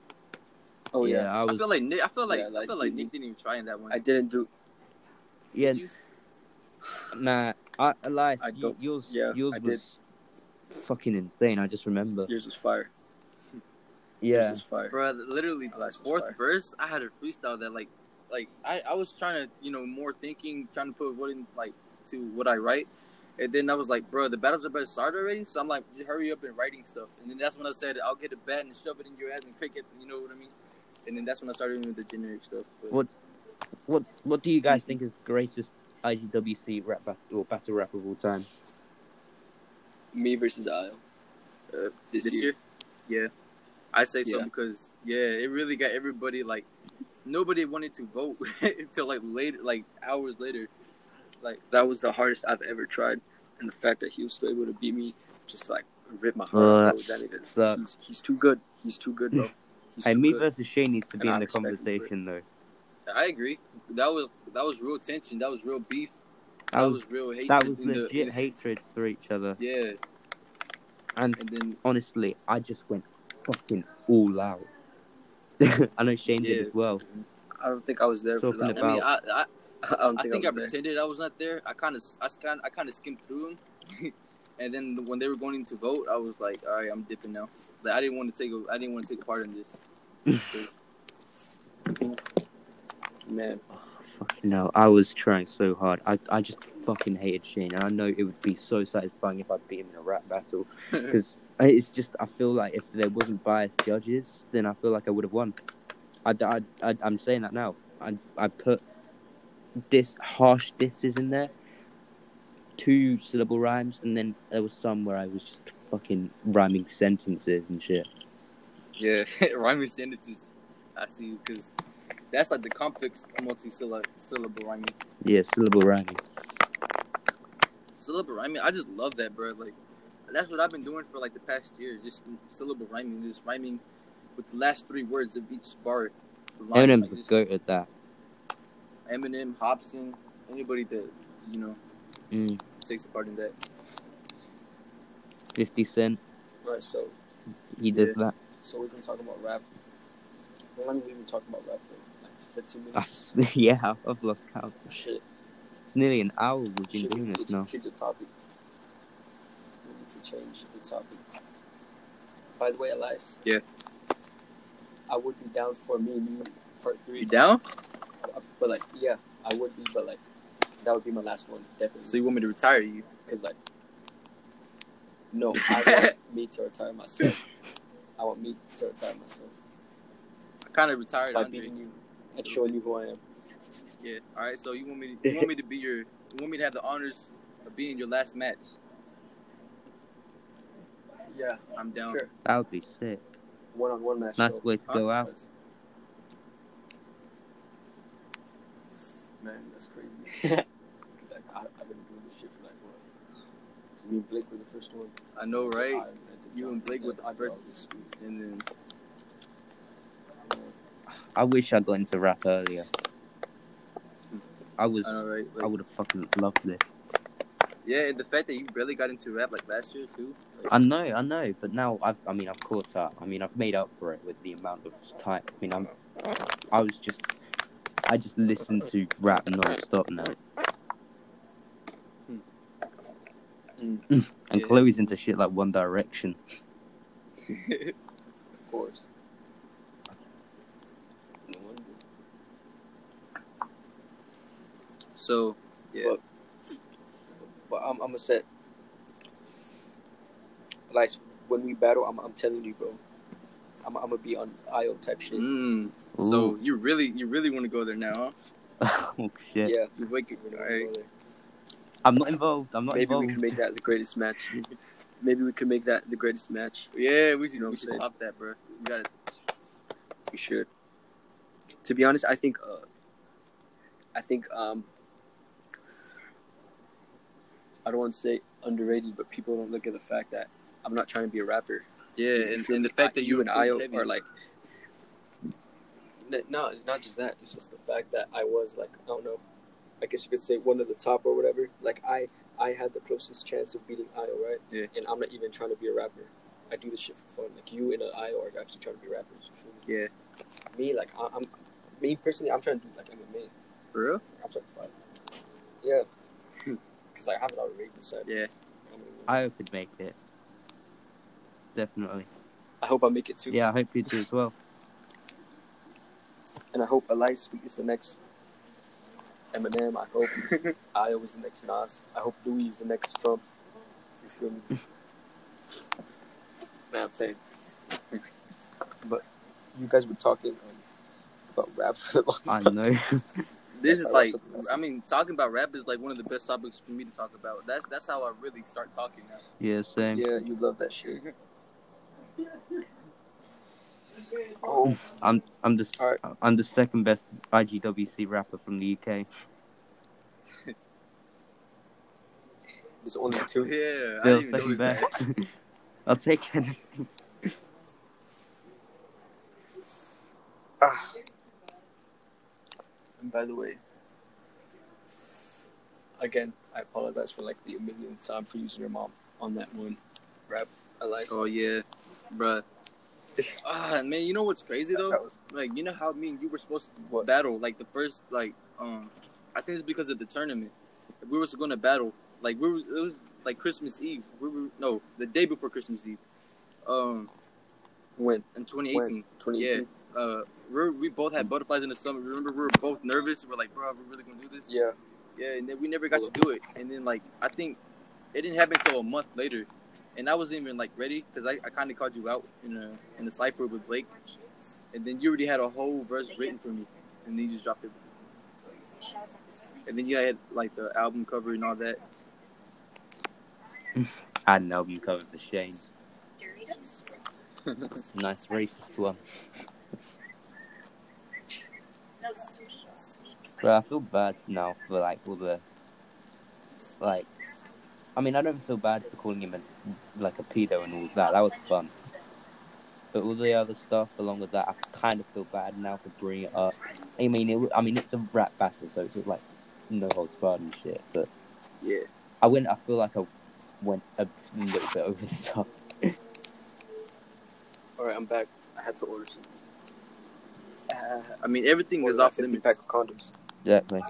oh yeah, I I, was. feel like Nick. I feel like Yeah, I feel like. Nick didn't even try in that one. I didn't do. yeah, Did you? Nah. I, Elias, I you, don't- yours, yeah, yours I did. was fucking insane. I just remember. Yours was fire. Yours Yeah, was fire. Bro, literally Elias fourth fire. verse, I had a freestyle that like, like I, I was trying to you know more thinking, trying to put what in like to what I write, and then I was like, bro, the battles are about to start already, so I'm like, just hurry up and writing stuff, and then that's when I said I'll get a bat and shove it in your ass and trick it, you know what I mean, and then that's when I started with the generic stuff. But, What- what What do you guys think is greatest IGWC rap battle or battle rap of all time? Me versus Isle. Uh, this, this year. year, yeah, I say so Yeah. because yeah, it really got everybody like, nobody wanted to vote (laughs) until like later, like hours later. Like that was the hardest I've ever tried, and the fact that he was still able to beat me, just like ripped my heart. Out, that bro. Sucks. he's, he's too good. He's too good, bro. (laughs) He's Hey, me good. versus Shane needs to be And I in the respect him for it. conversation though. I agree. That was that was real tension. That was real beef. That That, was was, real hatred. that was in the- legit in- hatred for each other. yeah, And and then honestly, I just went fucking all out. (laughs) I know Shane did Yeah. as well. I don't think I was there for Talking that. I one. mean, I I, (laughs) I don't I think, think I, I was there. pretended I was not there. I kind of I kind I kind of skimmed through them, (laughs) and then when they were going to vote, I was like, all right, I'm dipping now. Like I didn't want to take a I didn't want to take part in this. 'Cause- Man, oh, no, I was trying so hard. I, I just fucking hated Shane, and I know it would be so satisfying if I beat him in a rap battle. (laughs) Because it's just, I feel like if there wasn't biased judges, then I feel like I would have won. I, I, I, I'm saying that now. I, I put this harsh disses in there, two syllable rhymes, and then there was some where I was just fucking rhyming sentences and shit. yeah, (laughs) rhyming sentences. I see because that's like the complex multi-syllable syllable rhyming. Yeah, syllable rhyming. Syllable rhyming. I just love that, bro. Like that's what I've been doing for like the past year. Just syllable rhyming, just rhyming with the last three words of each bar. line. Eminem's Like, the just- goat at that. Eminem, Hopsin, anybody that you know Mm. takes a part in that. 50 Cent, right? So, he does that. so we can talk about rap. How long have we been talking about rap for? Like 15 minutes. That's, (laughs) yeah, I've- I've lost count. Shit. It's nearly an hour we've been Shit, doing we this now. to change the topic. We need to change the topic. By the way, Elias. Yeah. I would be down for me and you part three. You down? But like, yeah, I would be, but like, that would be my last one, definitely. So you want me to retire you? Because like, no, (laughs) I want me to retire myself. I want me to retire myself I kind of retired by Andre. beating you and showing you who I am. Yeah. All right. So you want me? To, you want me to be your? You want me to have the honors of being your last match? Yeah, I'm down. sure. That would be sick. one on one match. Nice though. way to go out. Man, that's crazy. (laughs) like, I, I've been doing this shit for like what? So me and Blake were the first one. I know, right? I- I You and Blake were the I first. dropped this week. And then I wish I got into rap earlier. I was, I right? I would have fucking loved this. yeah, and the fact that you barely got into rap like last year too. Like, I know, I know, but now I've, I mean, I've caught up. I mean, I've made up for it with the amount of time. I mean, I'm, I was just, I just listened to rap and non-stop now. Mm. (laughs) And Yeah. Chloe's into shit like One Direction. (laughs) Of course. No wonder. So yeah, But- But I'm, I'm gonna set. Like when we battle, I'm, I'm telling you, bro. I'm, I'm gonna be on IO type shit. mm, so you really, you really want to go there now? Huh? (laughs) oh shit! Yeah. You wake it, We're all right? I'm not involved. I'm not Maybe involved. Maybe we can make that the greatest match. (laughs) Maybe we can make that the greatest match. Yeah, we should, You know we should top that, bro. We got to We should. To be honest, I think. Uh, I think. Um, I don't want to say underrated, but people don't look at the fact that I'm not trying to be a rapper. Yeah, and, and the fact that you and were Io heavy. are like. No, not just that. It's just the fact that I was like, I don't know. I guess you could say one of the top or whatever. Like I, I had the closest chance of beating Io, right? Yeah. And I'm not even trying to be a rapper. I do this shit for fun. Like you and Io are actually trying to be rappers. Me? Yeah, Me, like I, I'm, me personally, I'm trying to do like MMA. for real. I'm trying to fight. Yeah. Cause I have a lot of rage inside. Yeah, I, mean, I could make it. Definitely. I hope I make it too. Yeah, I hope you do as well. (laughs) And I hope Elias is the next Eminem. I hope (laughs) Io is the next Nas. I hope Louis is the next Trump. You feel me? (laughs) Man, I'm saying. But you guys were talking um, about rap for the longest I time. know. This is like. I mean, talking about rap is like one of the best topics for me to talk about. That's that's how I really start talking now. yeah, same. Yeah, you love that shit. (laughs) Oh, I'm I'm the Alright. I'm the second best IGWC rapper from the UK. (laughs) there's only two. Yeah, I Still didn't even second notice best. that. (laughs) I'll take anything. Ah, And by the way, again, I apologize for like the millionth time for using your mom on that one rap. I like. oh yeah, bruh. (sighs) Ah man, you know what's crazy though? Was Like you know how me and you were supposed to What? battle like the first like um I think it's because of the tournament. We were to going to battle like we was it was like Christmas Eve. We were no the day before Christmas Eve. Um, when in 2018. 2018. Uh, we we both had butterflies in the stomach. Remember, we were both nervous. We're like, bro, we're really gonna do this. Yeah. Yeah, and then we never got to do it. And then like I think it didn't happen until a month later, and I wasn't even like ready because I, I kind of called you out in a in the cipher with Blake, and then you already had a whole verse written for me, and then you just dropped it. And then you had like the album cover and all that. I had an album cover for Shane. Nice racist one. But I feel bad now for like all the like. I mean, I don't feel bad for calling him a, like a pedo and all that. That was fun. But all the other stuff along with that, I kind of feel bad now for bringing it up. I mean, it, I mean, it's a rap battle, so it's just like no holds barred and shit. But Yeah. I went. I feel like I went a little bit over the top. (laughs) All right, I'm back. I had to order some. I mean, everything is ordered a off limits. pack of condoms. Exactly.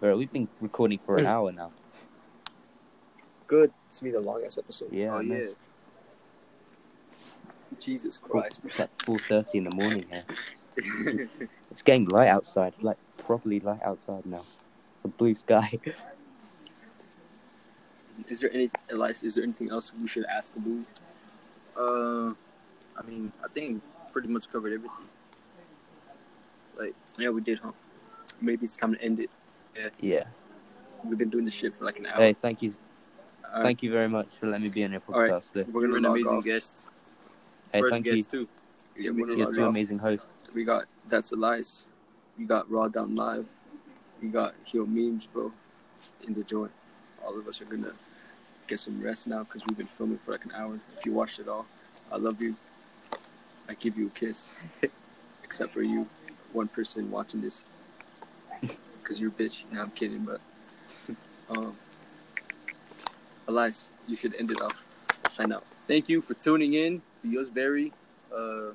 Bro, we've been recording for an hour now. Good. It's gonna be the longest episode. Yeah. Oh I know. yeah. Jesus Christ. It's like four thirty in the morning here. (laughs) It's getting light outside, like properly light outside now. The blue sky. (laughs) Is there any, Elias? Is there anything else we should ask about? uh, I mean, I think pretty much covered everything. Yeah, we did, huh? Maybe it's time to end it. Yeah. Yeah. We've been doing this shit for like an hour. Hey, thank you, All right. thank you very much for letting me be on your All right. podcast. Today. We're gonna an amazing off. guest. Hey, first thank guest too. Yeah, We one of just You're our do two off. amazing hosts. We got That's Elias. We got Raw Down Live. We got Hero Memes, bro, in the joint. All of us are gonna get some rest now because we've been filming for like an hour. If you watched it all, I love you. I give you a kiss. (laughs) Except for you, one person watching this. Because you're a bitch. No, I'm kidding, but. Um, Elias, you should end it off. Sign out. Thank you for tuning in to yours uh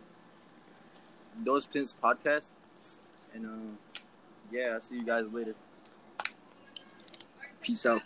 Those Pins podcast. And uh yeah, I'll see you guys later. Peace out.